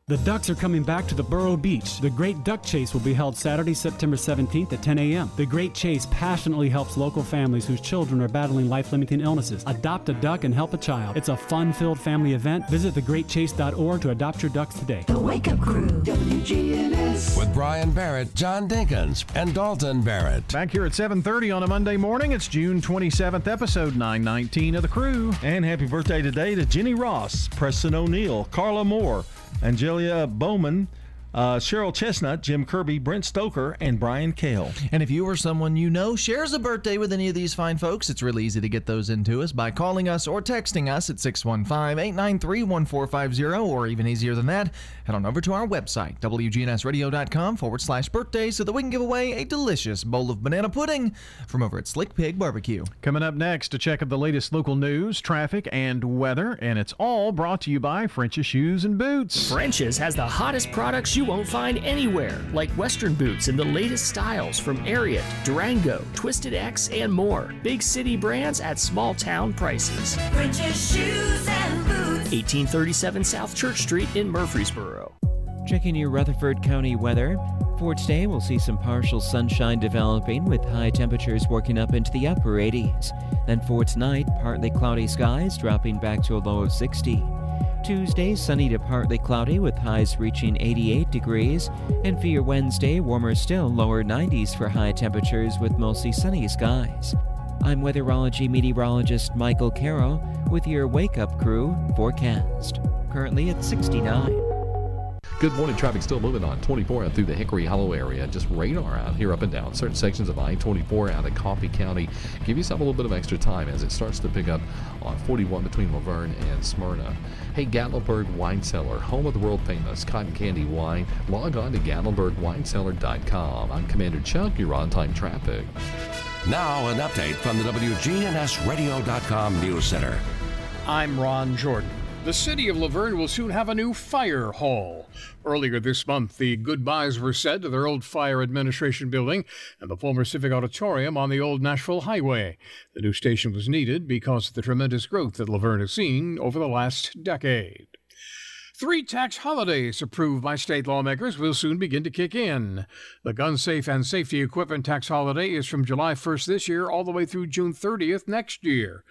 The Ducks are coming back to the Borough Beach. The Great Duck Chase will be held Saturday, September 17th at 10 a.m. The Great Chase passionately helps local families whose children are battling life limiting illnesses. Adopt a duck and help a child. It's a fun filled family event. Visit thegreatchase.org to adopt your ducks today. The Wake Up Crew, WGNS. With Brian Barrett, John Dinkins, and Dalton Barrett. Back here at 7:30 on a Monday morning. It's June 27th, episode 919 of the Crew. And happy birthday today to Jenny Ross, Preston O'Neill, Carla Moore, Angelia Bowman, uh, Cheryl Chestnut, Jim Kirby, Brent Stoker, and Brian Kale. And if you or someone you know shares a birthday with any of these fine folks, it's really easy to get those into us by calling us or texting us at 615 893 1450, or even easier than that, head on over to our website, WGNSradio.com forward slash birthday, so that we can give away a delicious bowl of banana pudding from over at Slick Pig Barbecue. Coming up next, a check of the latest local news, traffic, and weather, and it's all brought to you by French's Shoes and Boots. French's has the hottest products you won't find anywhere, like Western boots in the latest styles from Ariat, Durango, Twisted X, and more. Big city brands at small town prices. French's Shoes and Boots. 1837 South Church Street in Murfreesboro. Checking your Rutherford County weather. For today, we'll see some partial sunshine developing with high temperatures working up into the upper 80s. Then for tonight, partly cloudy skies dropping back to a low of 60. Tuesday, sunny to partly cloudy with highs reaching 88 degrees. And for your Wednesday, warmer still, lower 90s for high temperatures with mostly sunny skies. I'm weatherology meteorologist Michael Carroll with your Wake Up Crew forecast. Currently at 69. Good morning. Traffic still moving on 24 out through the Hickory Hollow area. Just radar out here up and down certain sections of I-24 out of Coffee County. Give yourself a little bit of extra time as it starts to pick up on 41 between La Vergne and Smyrna. Hey, Gatlinburg Wine Cellar, home of the world famous cotton candy wine. Log on to GatlinburgWineCellar.com. I'm Commander Chuck. You're on time traffic. Now, an update from the WGNSradio.com News Center. I'm Ron Jordan. The city of La Vergne will soon have a new fire hall. Earlier this month, the goodbyes were said to their old fire administration building and the former Civic Auditorium on the old Nashville Highway. The new station was needed because of the tremendous growth that La Vergne has seen over the last decade. Three tax holidays approved by state lawmakers will soon begin to kick in. The gun safe and safety equipment tax holiday is from July 1st this year all the way through June 30th next year.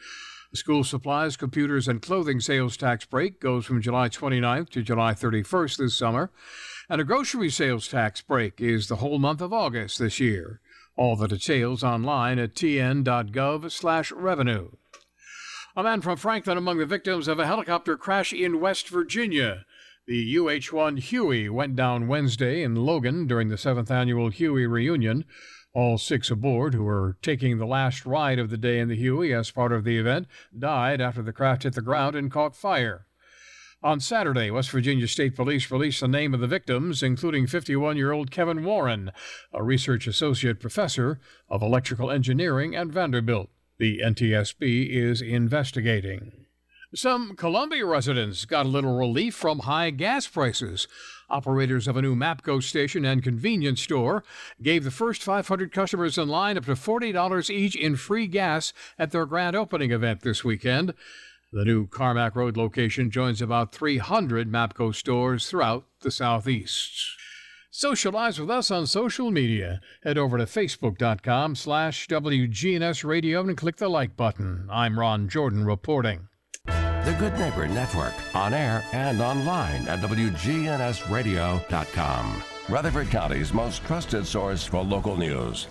The school supplies, computers, and clothing sales tax break goes from July 29th to July 31st this summer. And a grocery sales tax break is the whole month of August this year. All the details online at tn.gov/revenue. A man from Franklin among the victims of a helicopter crash in West Virginia. The UH 1 Huey went down Wednesday in Logan during the 7th annual Huey reunion. All six aboard, who were taking the last ride of the day in the Huey as part of the event, died after the craft hit the ground and caught fire. On Saturday, West Virginia State Police released the name of the victims, including 51 year old Kevin Warren, a research associate professor of electrical engineering at Vanderbilt. The NTSB is investigating. Some Columbia residents got a little relief from high gas prices. Operators of a new MAPCO station and convenience store gave the first 500 customers in line up to $40 each in free gas at their grand opening event this weekend. The new Carmack Road location joins about 300 MAPCO stores throughout the Southeast. Socialize with us on social media. Head over to facebook.com slash WGNS Radio and click the like button. I'm Ron Jordan reporting. The Good Neighbor Network, on air and online at WGNSradio.com. Rutherford County's most trusted source for local news.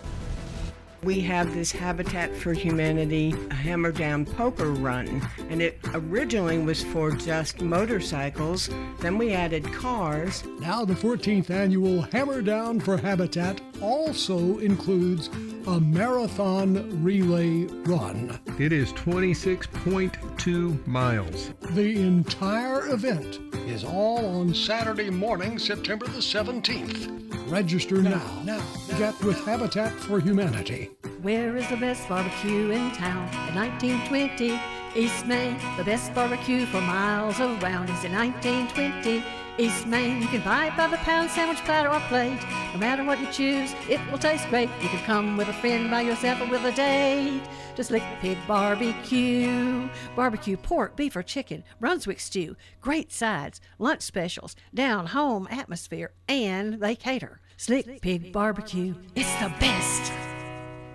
We have this Habitat for Humanity Hammer Down Poker Run, and it originally was for just motorcycles. Then we added cars. Now, the 14th annual Hammer Down for Habitat also includes a marathon relay run. It is 26.2 miles. The entire event is all on Saturday morning, September the 17th. Register now. Now, get with Habitat for Humanity. Where is the best barbecue in town? In 1920, East Main, the best barbecue for miles around is in 1920. East Main, you can buy by the pound, sandwich, platter, or plate. No matter what you choose, it will taste great. You can come with a friend, by yourself, or with a date. Just Lick Pig Barbecue. Barbecue pork, beef, or chicken, Brunswick stew, great sides, lunch specials, down home atmosphere, and they cater. Slick Pig Barbecue, it's the best.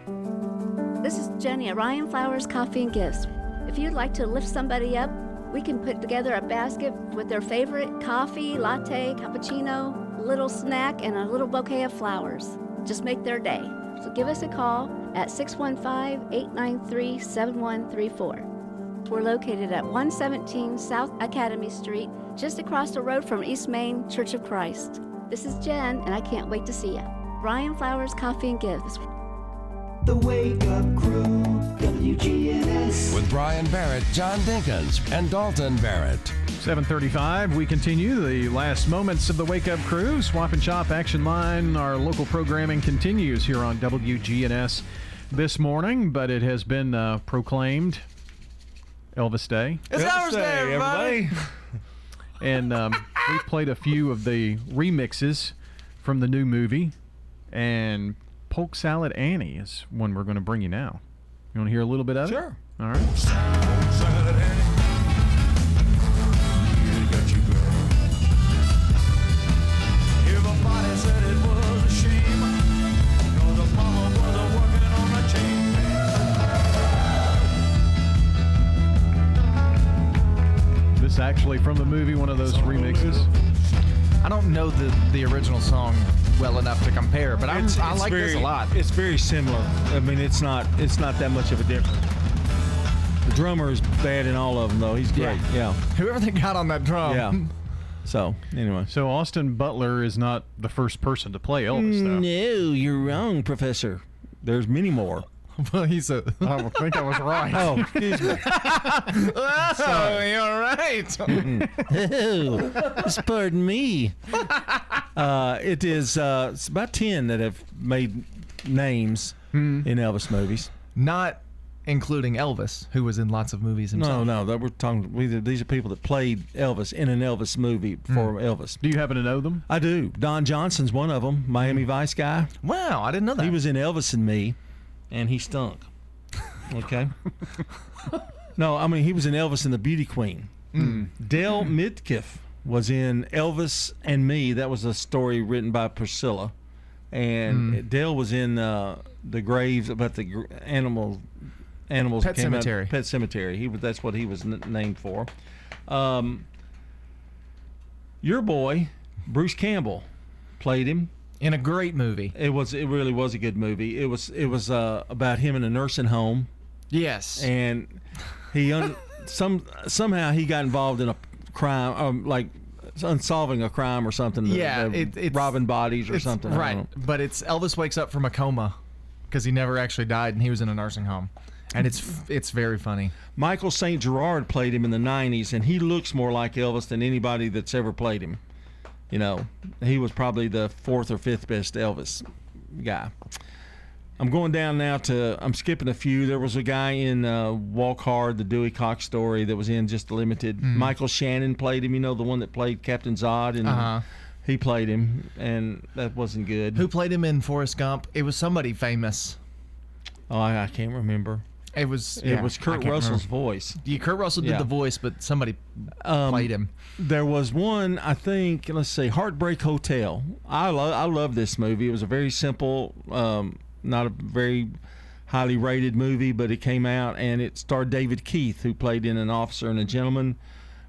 This is Jenny at Rion Flowers Coffee and Gifts. If you'd like to lift somebody up, we can put together a basket with their favorite coffee, latte, cappuccino, little snack, and a little bouquet of flowers. Just make their day. So give us a call at 615 893 7134. We're located at 117 South Academy Street, just across the road from East Main Church of Christ. This is Jen, and I can't wait to see you. Rion Flowers Coffee and Gifts. The Wake Up Crew, WGNS. With Brian Barrett, John Dinkins, and Dalton Barrett. 735, we continue the last moments of the Wake Up Crew. Swap and Shop Action Line, our local programming continues here on WGNS this morning, but it has been uh, proclaimed Elvis Day. It's Elvis Day, everybody. and um, we played a few of the remixes from the new movie, and Polk Salad Annie is one we're going to bring you now. You want to hear a little bit of it? Sure. All right. Everybody said it was a shame. 'cause the mama was a working on a chain This actually from the movie, one of those remixes. I don't know the the original song well enough to compare, but I'm, It's- I it's like this a lot. It's very similar. I mean, it's not it's not that much of a difference. The drummer is bad in all of them, though. He's great. Yeah. Whoever they got on that drum. Yeah. So anyway, So Austin Butler is not the first person to play Elvis, though. No, you're wrong, Professor. There's many more. well, he's a. I think I was right. Oh, excuse me. oh, you're right. oh, pardon me. Uh, it is uh, it's about ten that have made names in Elvis movies. Not including Elvis, who was in lots of movies himself. No, no, that we're talking. We, these are people that played Elvis in an Elvis movie for Elvis. Do you happen to know them? I do. Don Johnson's one of them. Miami Vice guy. Wow, I didn't know that. He was in Elvis and Me, and he stunk. Okay. no, I mean he was in Elvis and the Beauty Queen. Dale Midkiff was in Elvis and Me. That was a story written by Priscilla, and Dale was in uh, the graves about the gr- animal animals. Pet that came out- Sematary. Pet Sematary. He was. That's what he was n- named for. Um, your boy, Bruce Campbell, played him in a great movie. It was. It really was a good movie. It was. It was uh, about him in a nursing home. Yes. And he un- some somehow he got involved in a crime, um, like unsolving a crime or something. Yeah, uh, it- it's- robbing bodies or something. Right, but it's Elvis wakes up from a coma because he never actually died and he was in a nursing home, and it's it's very funny. Michael St. Gerard played him in the '90s, and he looks more like Elvis than anybody that's ever played him. You know, he was probably the fourth or fifth best Elvis guy. I'm going down now to. I'm skipping a few. There was a guy in uh, Walk Hard, the Dewey Cox story that was in just limited. Mhm. Michael Shannon played him. You know, the one that played Captain Zod, and Uh-huh. he played him, and that wasn't good. Who played him in Forrest Gump? It was somebody famous. Oh, I, I can't remember. It was It was Kurt Russell's remember. voice. Yeah, Kurt Russell did Yeah. the voice, but somebody Um, played him. There was one, I think. Let's see, Heartbreak Hotel. I love, I love this movie. It was a very simple, um, not a very highly rated movie, but it came out and it starred David Keith, who played in An Officer and a Gentleman,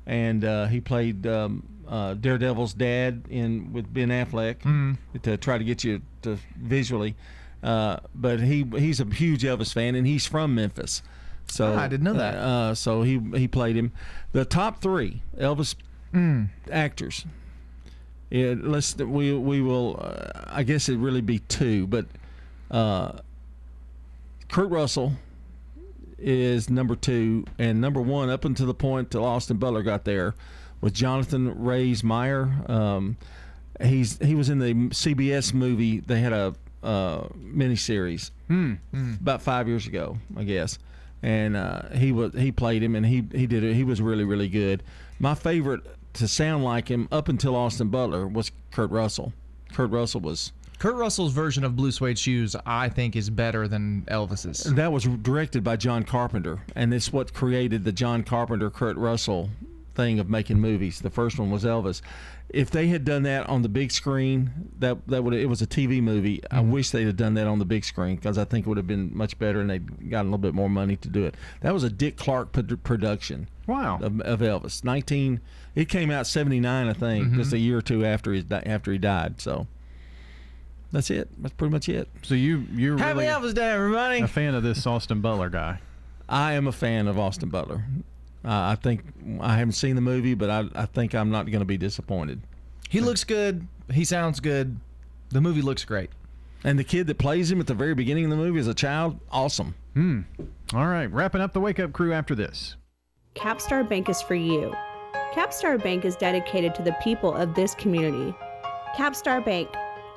and uh, he played um, uh, Daredevil's dad in with Ben Affleck Mhm. to try to get you to visually. Uh, but he he's a huge Elvis fan, and he's from Memphis. So Ah, I didn't know that. Uh, so he he played him. The top three Elvis Mm. actors. Yeah, let's we we will. Uh, I guess it really be two, but uh, Kurt Russell is number two, and number one up until the point till Austin Butler got there was Jonathan Rhys Meyer. Um, he's he was in the CBS movie. They had a uh, miniseries Hmm. about five years ago, I guess. and uh, he was he played him, and he he did it. He was really really good. My favorite to sound like him up until Austin Butler was Kurt Russell. Kurt Russell was Kurt Russell's version of Blue Suede Shoes, I think, is better than Elvis's. that was directed by John Carpenter, and it's what created the John Carpenter Kurt Russell thing of making movies. The first one was Elvis. If they had done that on the big screen, that that would it was a TV movie. I wish they'd have done that on the big screen because I think it would have been much better, and they'd gotten a little bit more money to do it. That was a Dick Clark production. Wow. Of, of Elvis, nineteen. It came out seventy nine, I think, Mhm. just a year or two after he after he died. So that's it. That's pretty much it. So you you're Happy really Elvis Day, everybody. a fan of this Austin Butler guy. I am a fan of Austin Butler. Uh, I think I haven't seen the movie, but I, I think I'm not going to be disappointed. He looks good. He sounds good. The movie looks great. And the kid that plays him at the very beginning of the movie as a child, awesome. Hmm. All right, wrapping up the wake up crew after this. Capstar Bank is for you. Capstar Bank is dedicated to the people of this community. Capstar Bank,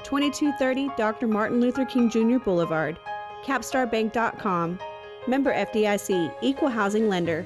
2230 Dr. Martin Luther King Jr. Boulevard, capstarbank.com. Member FDIC, Equal Housing Lender.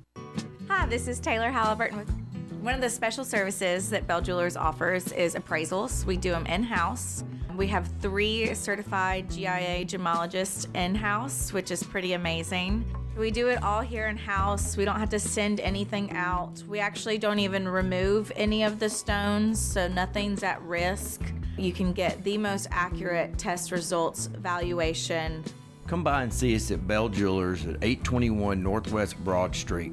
Hi, this is Taylor Halliburton with one of the special services that Bell Jewelers offers is appraisals. We do them in-house. We have three certified GIA gemologists in-house, which is pretty amazing. We do it all here in-house. We don't have to send anything out. We actually don't even remove any of the stones, so nothing's at risk. You can get the most accurate test results valuation Come by and see us at Bell Jewelers at 821 Northwest Broad Street.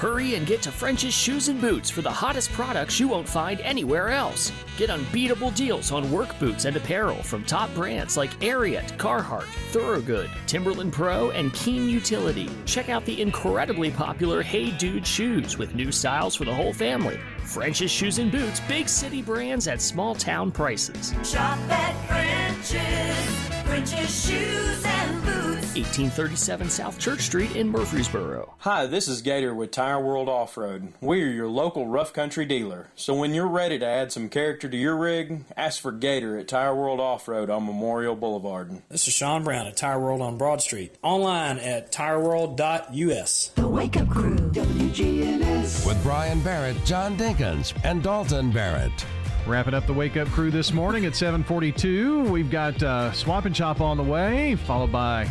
Hurry and get to French's Shoes and Boots for the hottest products you won't find anywhere else. Get unbeatable deals on work boots and apparel from top brands like Ariat, Carhartt, Thorogood, Timberland Pro, and Keen Utility. Check out the incredibly popular Hey Dude shoes with new styles for the whole family. French's Shoes and Boots, big city brands at small town prices. Shop at French's, French's Shoes and Boots. 1837 South Church Street in Murfreesboro. Hi, this is Gator with Tire World Off Road. We are your local rough country dealer. So when you're ready to add some character to your rig, ask for Gator at Tire World Off Road on Memorial Boulevard. This is Sean Brown at Tire World on Broad Street. Online at tireworld.us. The Wake Up Crew, WGNS. With Brian Barrett, John Dinkins, and Dalton Barrett. Wrapping up the wake up crew this morning at 742. We've got uh, Swap and Chop on the way, followed by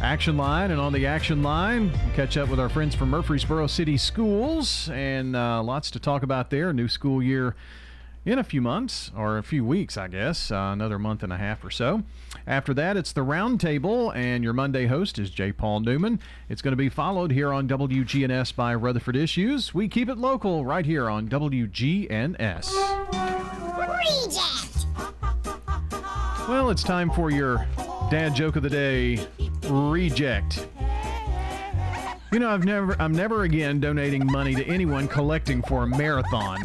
Action Line. And on the Action Line, we'll catch up with our friends from Murfreesboro City Schools and uh, lots to talk about there. New school year in a few months, or a few weeks, I guess, uh, another month and a half or so. After that, it's the roundtable, and your Monday host is J. Paul Newman. It's going to be followed here on WGNS by Rutherford Issues. We keep it local right here on WGNS. Well, it's time for your dad joke of the day reject. You know, I've never I'm never again donating money to anyone collecting for a marathon.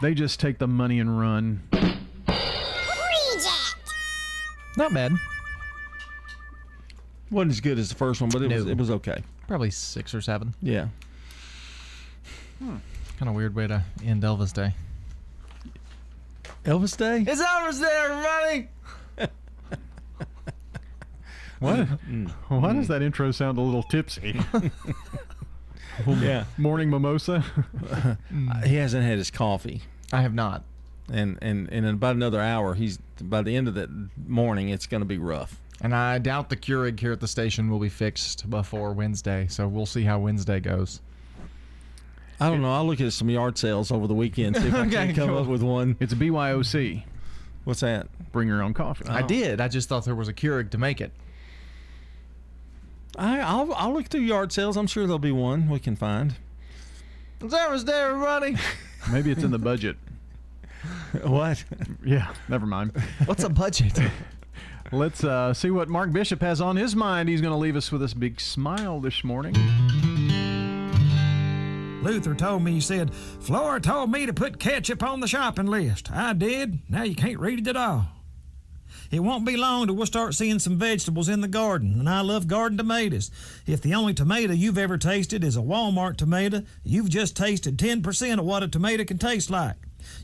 They just take the money and run. Reject! Not bad. wasn't as good as the first one, but it was No. it was okay. Probably six or seven. Yeah. Kind of weird way to end Elvis Day. Elvis Day? It's Elvis Day, everybody! What? Mm. Why does that intro sound a little tipsy? Yeah. Morning mimosa. Uh, he hasn't had his coffee. I have not. And and, and in about another hour, he's by the end of that morning, it's going to be rough. And I doubt the Keurig here at the station will be fixed before Wednesday, so we'll see how Wednesday goes. I don't know. I'll look at some yard sales over the weekend see if I Okay, can come cool. up with one. It's BYOC. What's that? Bring your own coffee. I did. I just thought there was a Keurig to make it. I, I'll I'll look through yard sales. I'm sure there'll be one we can find. It's Elvis Day, everybody! Maybe it's in the budget. what? Yeah, never mind. What's a budget? Let's uh, see what Mark Bishop has on his mind. He's going to leave us with this big smile this morning. Luther told me, he said, Flora told me to put ketchup on the shopping list. I did. Now you can't read it at all. It won't be long till we'll start seeing some vegetables in the garden, and I love garden tomatoes. If the only tomato you've ever tasted is a Walmart tomato, you've just tasted 10% of what a tomato can taste like.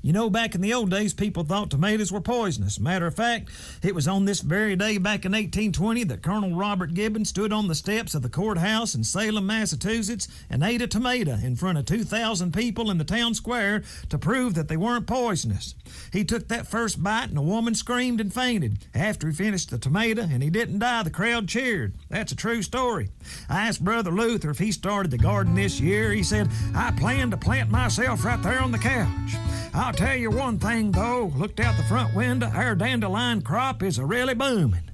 You know, back in the old days, people thought tomatoes were poisonous. Matter of fact, it was on this very day back in 1820 that Colonel Robert Gibbon stood on the steps of the courthouse in Salem, Massachusetts, and ate a tomato in front of 2,000 people in the town square to prove that they weren't poisonous. He took that first bite, and a woman screamed and fainted. After he finished the tomato and he didn't die, the crowd cheered. That's a true story. I asked Brother Luther if he started the garden this year. He said, I plan to plant myself right there on the couch. I'll tell you one thing, though. Looked out the front window, our dandelion crop is a really booming.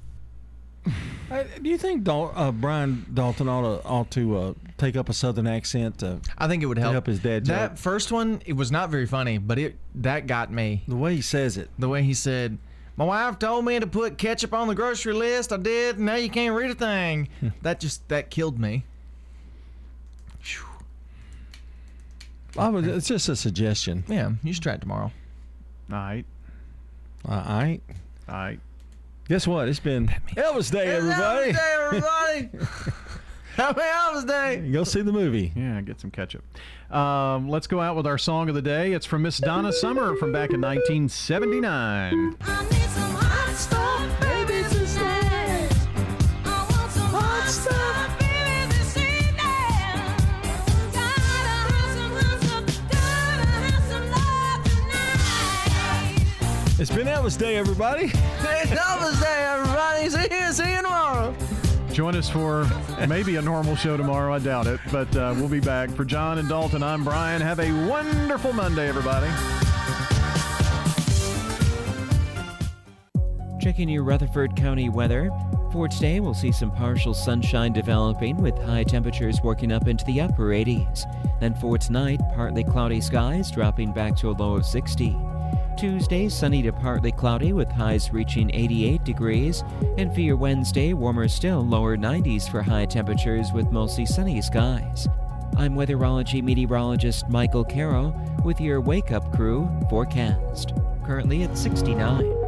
Uh, do you think Dal- uh, Brian Dalton ought to, ought to uh, take up a Southern accent? To, I think it would to help. his dad. That joke? first one, it was not very funny, but it that got me. The way he says it. The way he said, "My wife told me to put ketchup on the grocery list. I did. Now you can't read a thing." that just that killed me. I was, it's just a suggestion. Yeah, you should try it tomorrow. All right. Uh, all right. All right. Guess what? It's been Elvis Day, everybody. Elvis Day, everybody. Happy Elvis Day. Go see the movie. Yeah, get some ketchup. Um, let's go out with our song of the day. It's from Miss Donna Summer from back in 1979. It's been Elvis Day, everybody. It's Elvis Day, everybody. See you, see you tomorrow. Join us for maybe a normal show tomorrow. I doubt it, but uh, we'll be back. For John and Dalton, I'm Brian. Have a wonderful Monday, everybody. Checking your Rutherford County weather. For today, we'll see some partial sunshine developing with high temperatures working up into the upper 80s. Then for tonight, partly cloudy skies dropping back to a low of 60. Tuesday, sunny to partly cloudy with highs reaching 88 degrees. And for your Wednesday, warmer still, lower 90s for high temperatures with mostly sunny skies. I'm weatherology meteorologist Michael Caro with your Wake Up Crew forecast. Currently at 69.